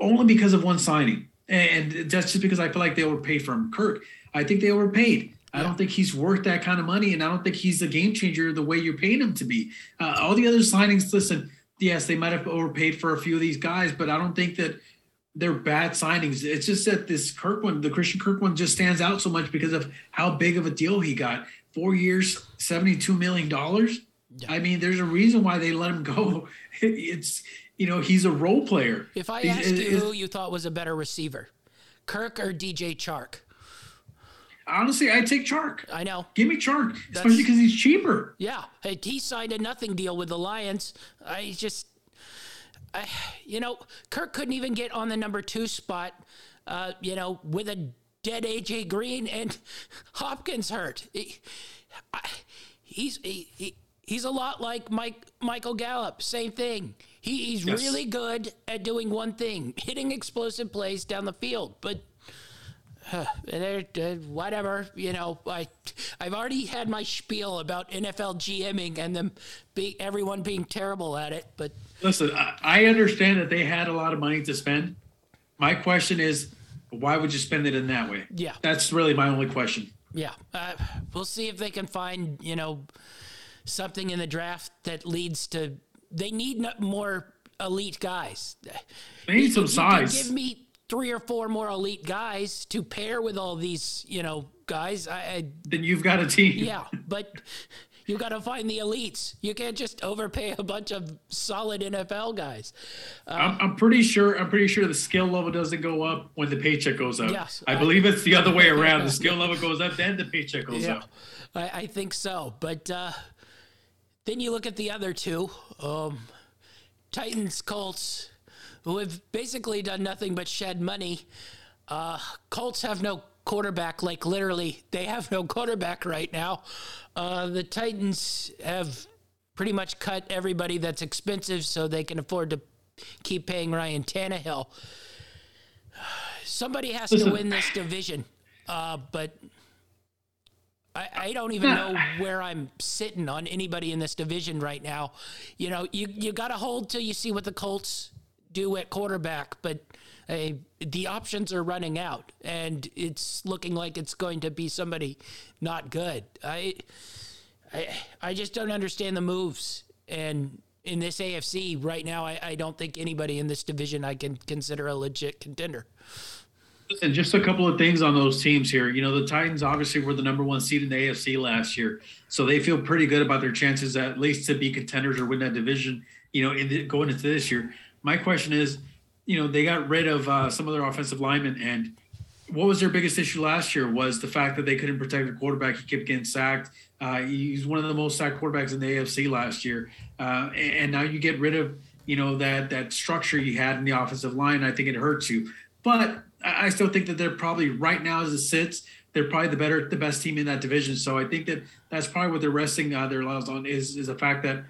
only because of one signing and that's just because I feel like they overpaid for him. Kirk, I think they overpaid. I don't think he's worth that kind of money, and I don't think he's a game changer the way you're paying him to be. Uh, all the other signings, listen, yes, they might have overpaid for a few of these guys, but I don't think that they're bad signings. It's just that this Kirk one, the Christian Kirk one, just stands out so much because of how big of a deal he got. Four years, seventy-two million dollars. Yeah. I mean, there's a reason why they let him go. It's you know he's a role player. If I asked you who you thought was a better receiver, Kirk or DJ Chark? Honestly, I'd take Chark. I know. Give me Chark, That's, especially because he's cheaper. Yeah, he signed a nothing deal with the Lions. I just, I, you know, Kirk couldn't even get on the number two spot. Uh, you know, with a dead AJ Green and Hopkins hurt. He, I, he's he, he, he's a lot like Mike Michael Gallup. Same thing. He, he's yes. really good at doing one thing: hitting explosive plays down the field. But uh, whatever, you know, I, I've already had my spiel about NFL GMing and them be everyone being terrible at it. But listen, I, I understand that they had a lot of money to spend. My question is, why would you spend it in that way? Yeah, that's really my only question. Yeah, uh, we'll see if they can find you know something in the draft that leads to. They need more elite guys. They need some size. Give me three or four more elite guys to pair with all these, you know, guys. I, I then you've got a team. Yeah, but you got to find the elites. You can't just overpay a bunch of solid NFL guys. Uh, I'm, I'm, pretty sure. I'm pretty sure the skill level doesn't go up when the paycheck goes up. Yes, I, I believe it's the other way around. The skill level goes up, then the paycheck goes yeah, up. I, I think so. But uh, then you look at the other two, um, Titans, Colts who have basically done nothing but shed money. Uh, Colts have no quarterback, like literally, they have no quarterback right now. Uh, the Titans have pretty much cut everybody that's expensive so they can afford to keep paying Ryan Tannehill. Somebody has Listen. to win this division, uh, but I, I, don't even know where I'm sitting on anybody in this division right now. You know, you you got to hold till you see what the Colts do at quarterback, but the options are running out, and it's looking like it's going to be somebody not good. I, I, I just don't understand the moves, and in this AFC right now, I, I don't think anybody in this division I can consider a legit contender. And just a couple of things on those teams here. You know, the Titans obviously were the number one seed in the AFC last year, so they feel pretty good about their chances at least to be contenders or win that division. You know, in the, going into this year, my question is, you know, they got rid of uh, some of their offensive linemen, and what was their biggest issue last year was the fact that they couldn't protect the quarterback. He kept getting sacked. Uh, he's one of the most sacked quarterbacks in the AFC last year, uh, and now you get rid of you know that that structure you had in the offensive line. I think it hurts you, but I still think that they're probably right now as it sits. They're probably the better, the best team in that division. So I think that that's probably what they're resting uh, their lives on is is the fact that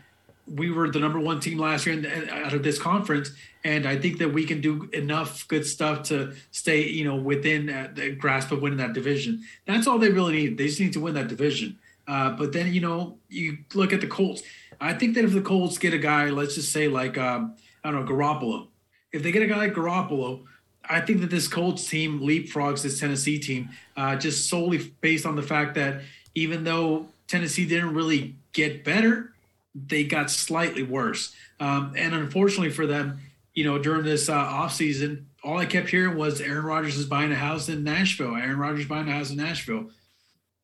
we were the number one team last year in, out of this conference, and I think that we can do enough good stuff to stay, you know, within the grasp of winning that division. That's all they really need. They just need to win that division. Uh, but then, you know, you look at the Colts. I think that if the Colts get a guy, let's just say like um, I don't know, Garoppolo. If they get a guy like Garoppolo, I think that this Colts team leapfrogs this Tennessee team uh, just solely based on the fact that even though Tennessee didn't really get better, they got slightly worse. Um, and unfortunately for them, you know, during this uh, offseason, all I kept hearing was Aaron Rodgers is buying a house in Nashville. Aaron Rodgers buying a house in Nashville.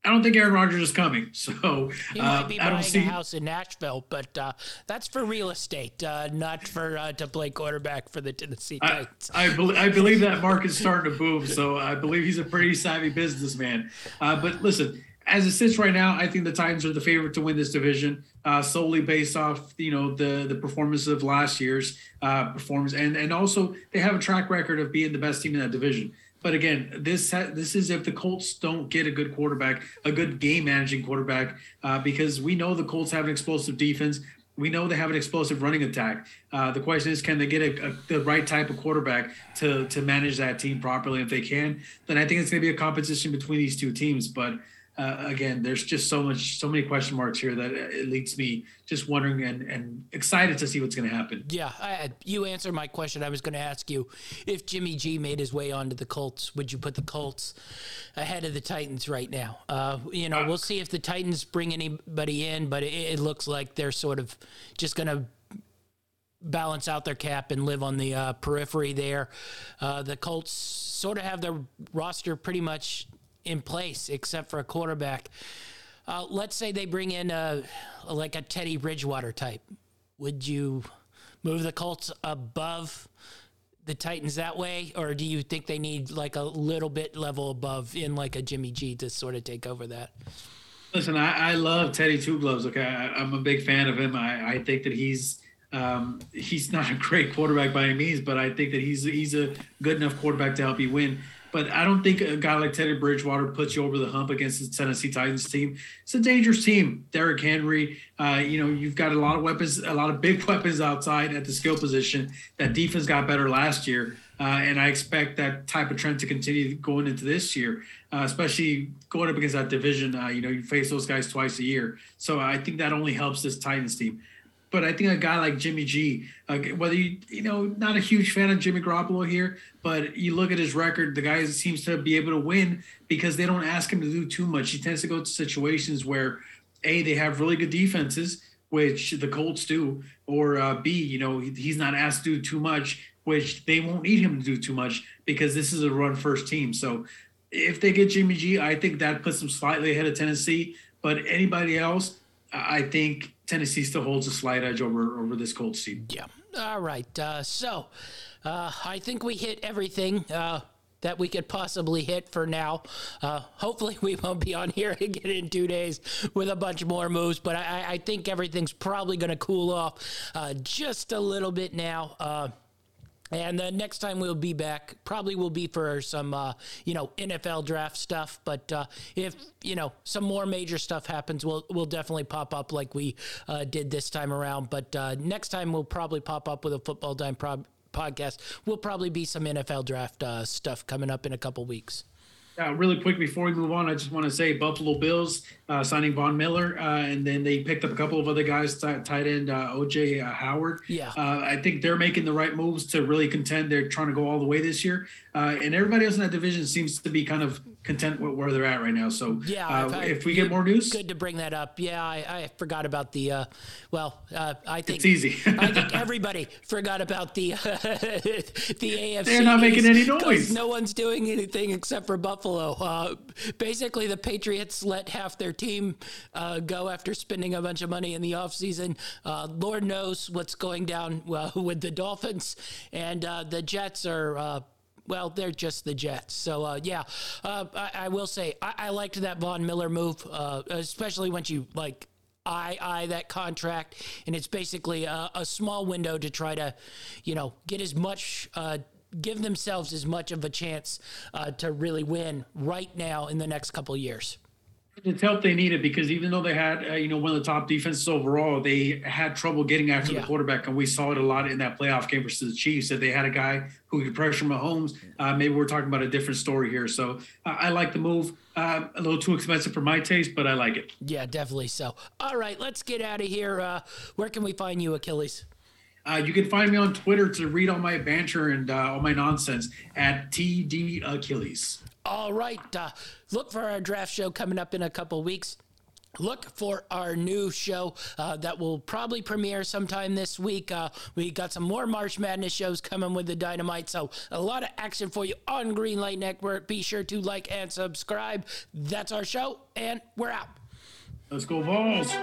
I don't think Aaron Rodgers is coming. So he might uh, be buying see... a house in Nashville, but uh, that's for real estate, uh, not for uh, to play quarterback for the Tennessee Titans. I, I, be- I, believe that market's starting to boom, so I believe he's a pretty savvy businessman. Uh, but listen, as it sits right now, I think the Titans are the favorite to win this division, uh, solely based off you know the the performance of last year's uh, performance, and and also they have a track record of being the best team in that division. But again, this this is if the Colts don't get a good quarterback, a good game managing quarterback, uh, because we know the Colts have an explosive defense. We know they have an explosive running attack. Uh, the question is, can they get a, a, the right type of quarterback to to manage that team properly? If they can, then I think it's going to be a competition between these two teams. But uh, again, there's just so much, so many question marks here that it leads me just wondering and, and excited to see what's going to happen. Yeah, I, you answered my question. I was going to ask you if Jimmy G made his way onto the Colts, would you put the Colts ahead of the Titans right now? Uh, you know, uh, we'll see if the Titans bring anybody in, but it, it looks like they're sort of just going to balance out their cap and live on the uh, periphery there. Uh, the Colts sort of have their roster pretty much in place except for a quarterback. Uh, let's say they bring in a like a Teddy Bridgewater type. Would you move the Colts above the Titans that way, or do you think they need like a little bit level above in like a Jimmy G to sort of take over that? Listen, I, I love Teddy Two Gloves. Okay, I, am a big fan of him. I, I think that he's um, he's not a great quarterback by any means, but I think that he's he's a good enough quarterback to help you win. But I don't think a guy like Teddy Bridgewater puts you over the hump against the Tennessee Titans team. It's a dangerous team. Derrick Henry, uh, you know, you've got a lot of weapons, a lot of big weapons outside at the skill position. That defense got better last year. Uh, and I expect that type of trend to continue going into this year, uh, especially going up against that division. Uh, you know, you face those guys twice a year. So I think that only helps this Titans team. But I think a guy like Jimmy G, uh, whether you you know not a huge fan of Jimmy Garoppolo here, but you look at his record, the guy seems to be able to win because they don't ask him to do too much. He tends to go to situations where a they have really good defenses, which the Colts do, or uh, b you know he's not asked to do too much, which they won't need him to do too much because this is a run first team. So if they get Jimmy G, I think that puts them slightly ahead of Tennessee. But anybody else, I think Tennessee still holds a slight edge over over this Colts team. Yeah. All right. Uh, so uh, I think we hit everything. Uh, that we could possibly hit for now. Uh, hopefully, we won't be on here again in two days with a bunch more moves, but I, I think everything's probably going to cool off uh, just a little bit now. Uh, and the next time we'll be back probably will be for some, uh, you know, NFL draft stuff. But uh, if you know some more major stuff happens, we'll we'll definitely pop up like we uh, did this time around. But uh, next time we'll probably pop up with a football time prob- podcast. Will probably be some NFL draft uh, stuff coming up in a couple weeks. Uh, really quick before we move on, I just want to say Buffalo Bills uh, signing Von Miller, uh, and then they picked up a couple of other guys, t- tight end uh, OJ uh, Howard. Yeah, uh, I think they're making the right moves to really contend. They're trying to go all the way this year, and everybody else in that division seems to be kind of content with where they're at right now. So yeah, if we get more news, good to bring that up. Yeah, I, I forgot about the. well, I think it's easy. I think everybody forgot about the the AFC. They're not making any noise. No one's doing anything except for Buffalo. Buffalo. Uh, basically, the Patriots let half their team uh, go after spending a bunch of money in the offseason. Uh, Lord knows what's going down uh, with the Dolphins. And uh, the Jets are uh, well, they're just the Jets. So uh, yeah, uh, I, I, will say I, I, liked that Von Miller move, uh, especially once you like eye eye that contract, and it's basically a, a, small window to try to, you know, get as much give themselves as much of a chance uh, to really win right now in the next couple years. It's help they needed because even though they had, uh, you know, one of the top defenses overall, they had trouble getting after yeah. the quarterback, and we saw it a lot in that playoff game versus the Chiefs. That they had a guy who could pressure Mahomes. Uh, maybe we're talking about a different story here. So uh, I like the move. Uh, a little too expensive for my taste, but I like it. Yeah, definitely so. All right, let's get out of here. Uh, where can we find you, Achilles? Uh, you can find me on Twitter to read all my banter and uh, all my nonsense at TD Achilles. All right. Uh, look for our draft show coming up in a couple weeks. Look for our new show uh, that will probably premiere sometime this week. Uh, we got some more March Madness shows coming with the Dynamite, so a lot of action for you on Greenlight Network. Be sure to like and subscribe. That's our show, and we're out. Let's go, Vols.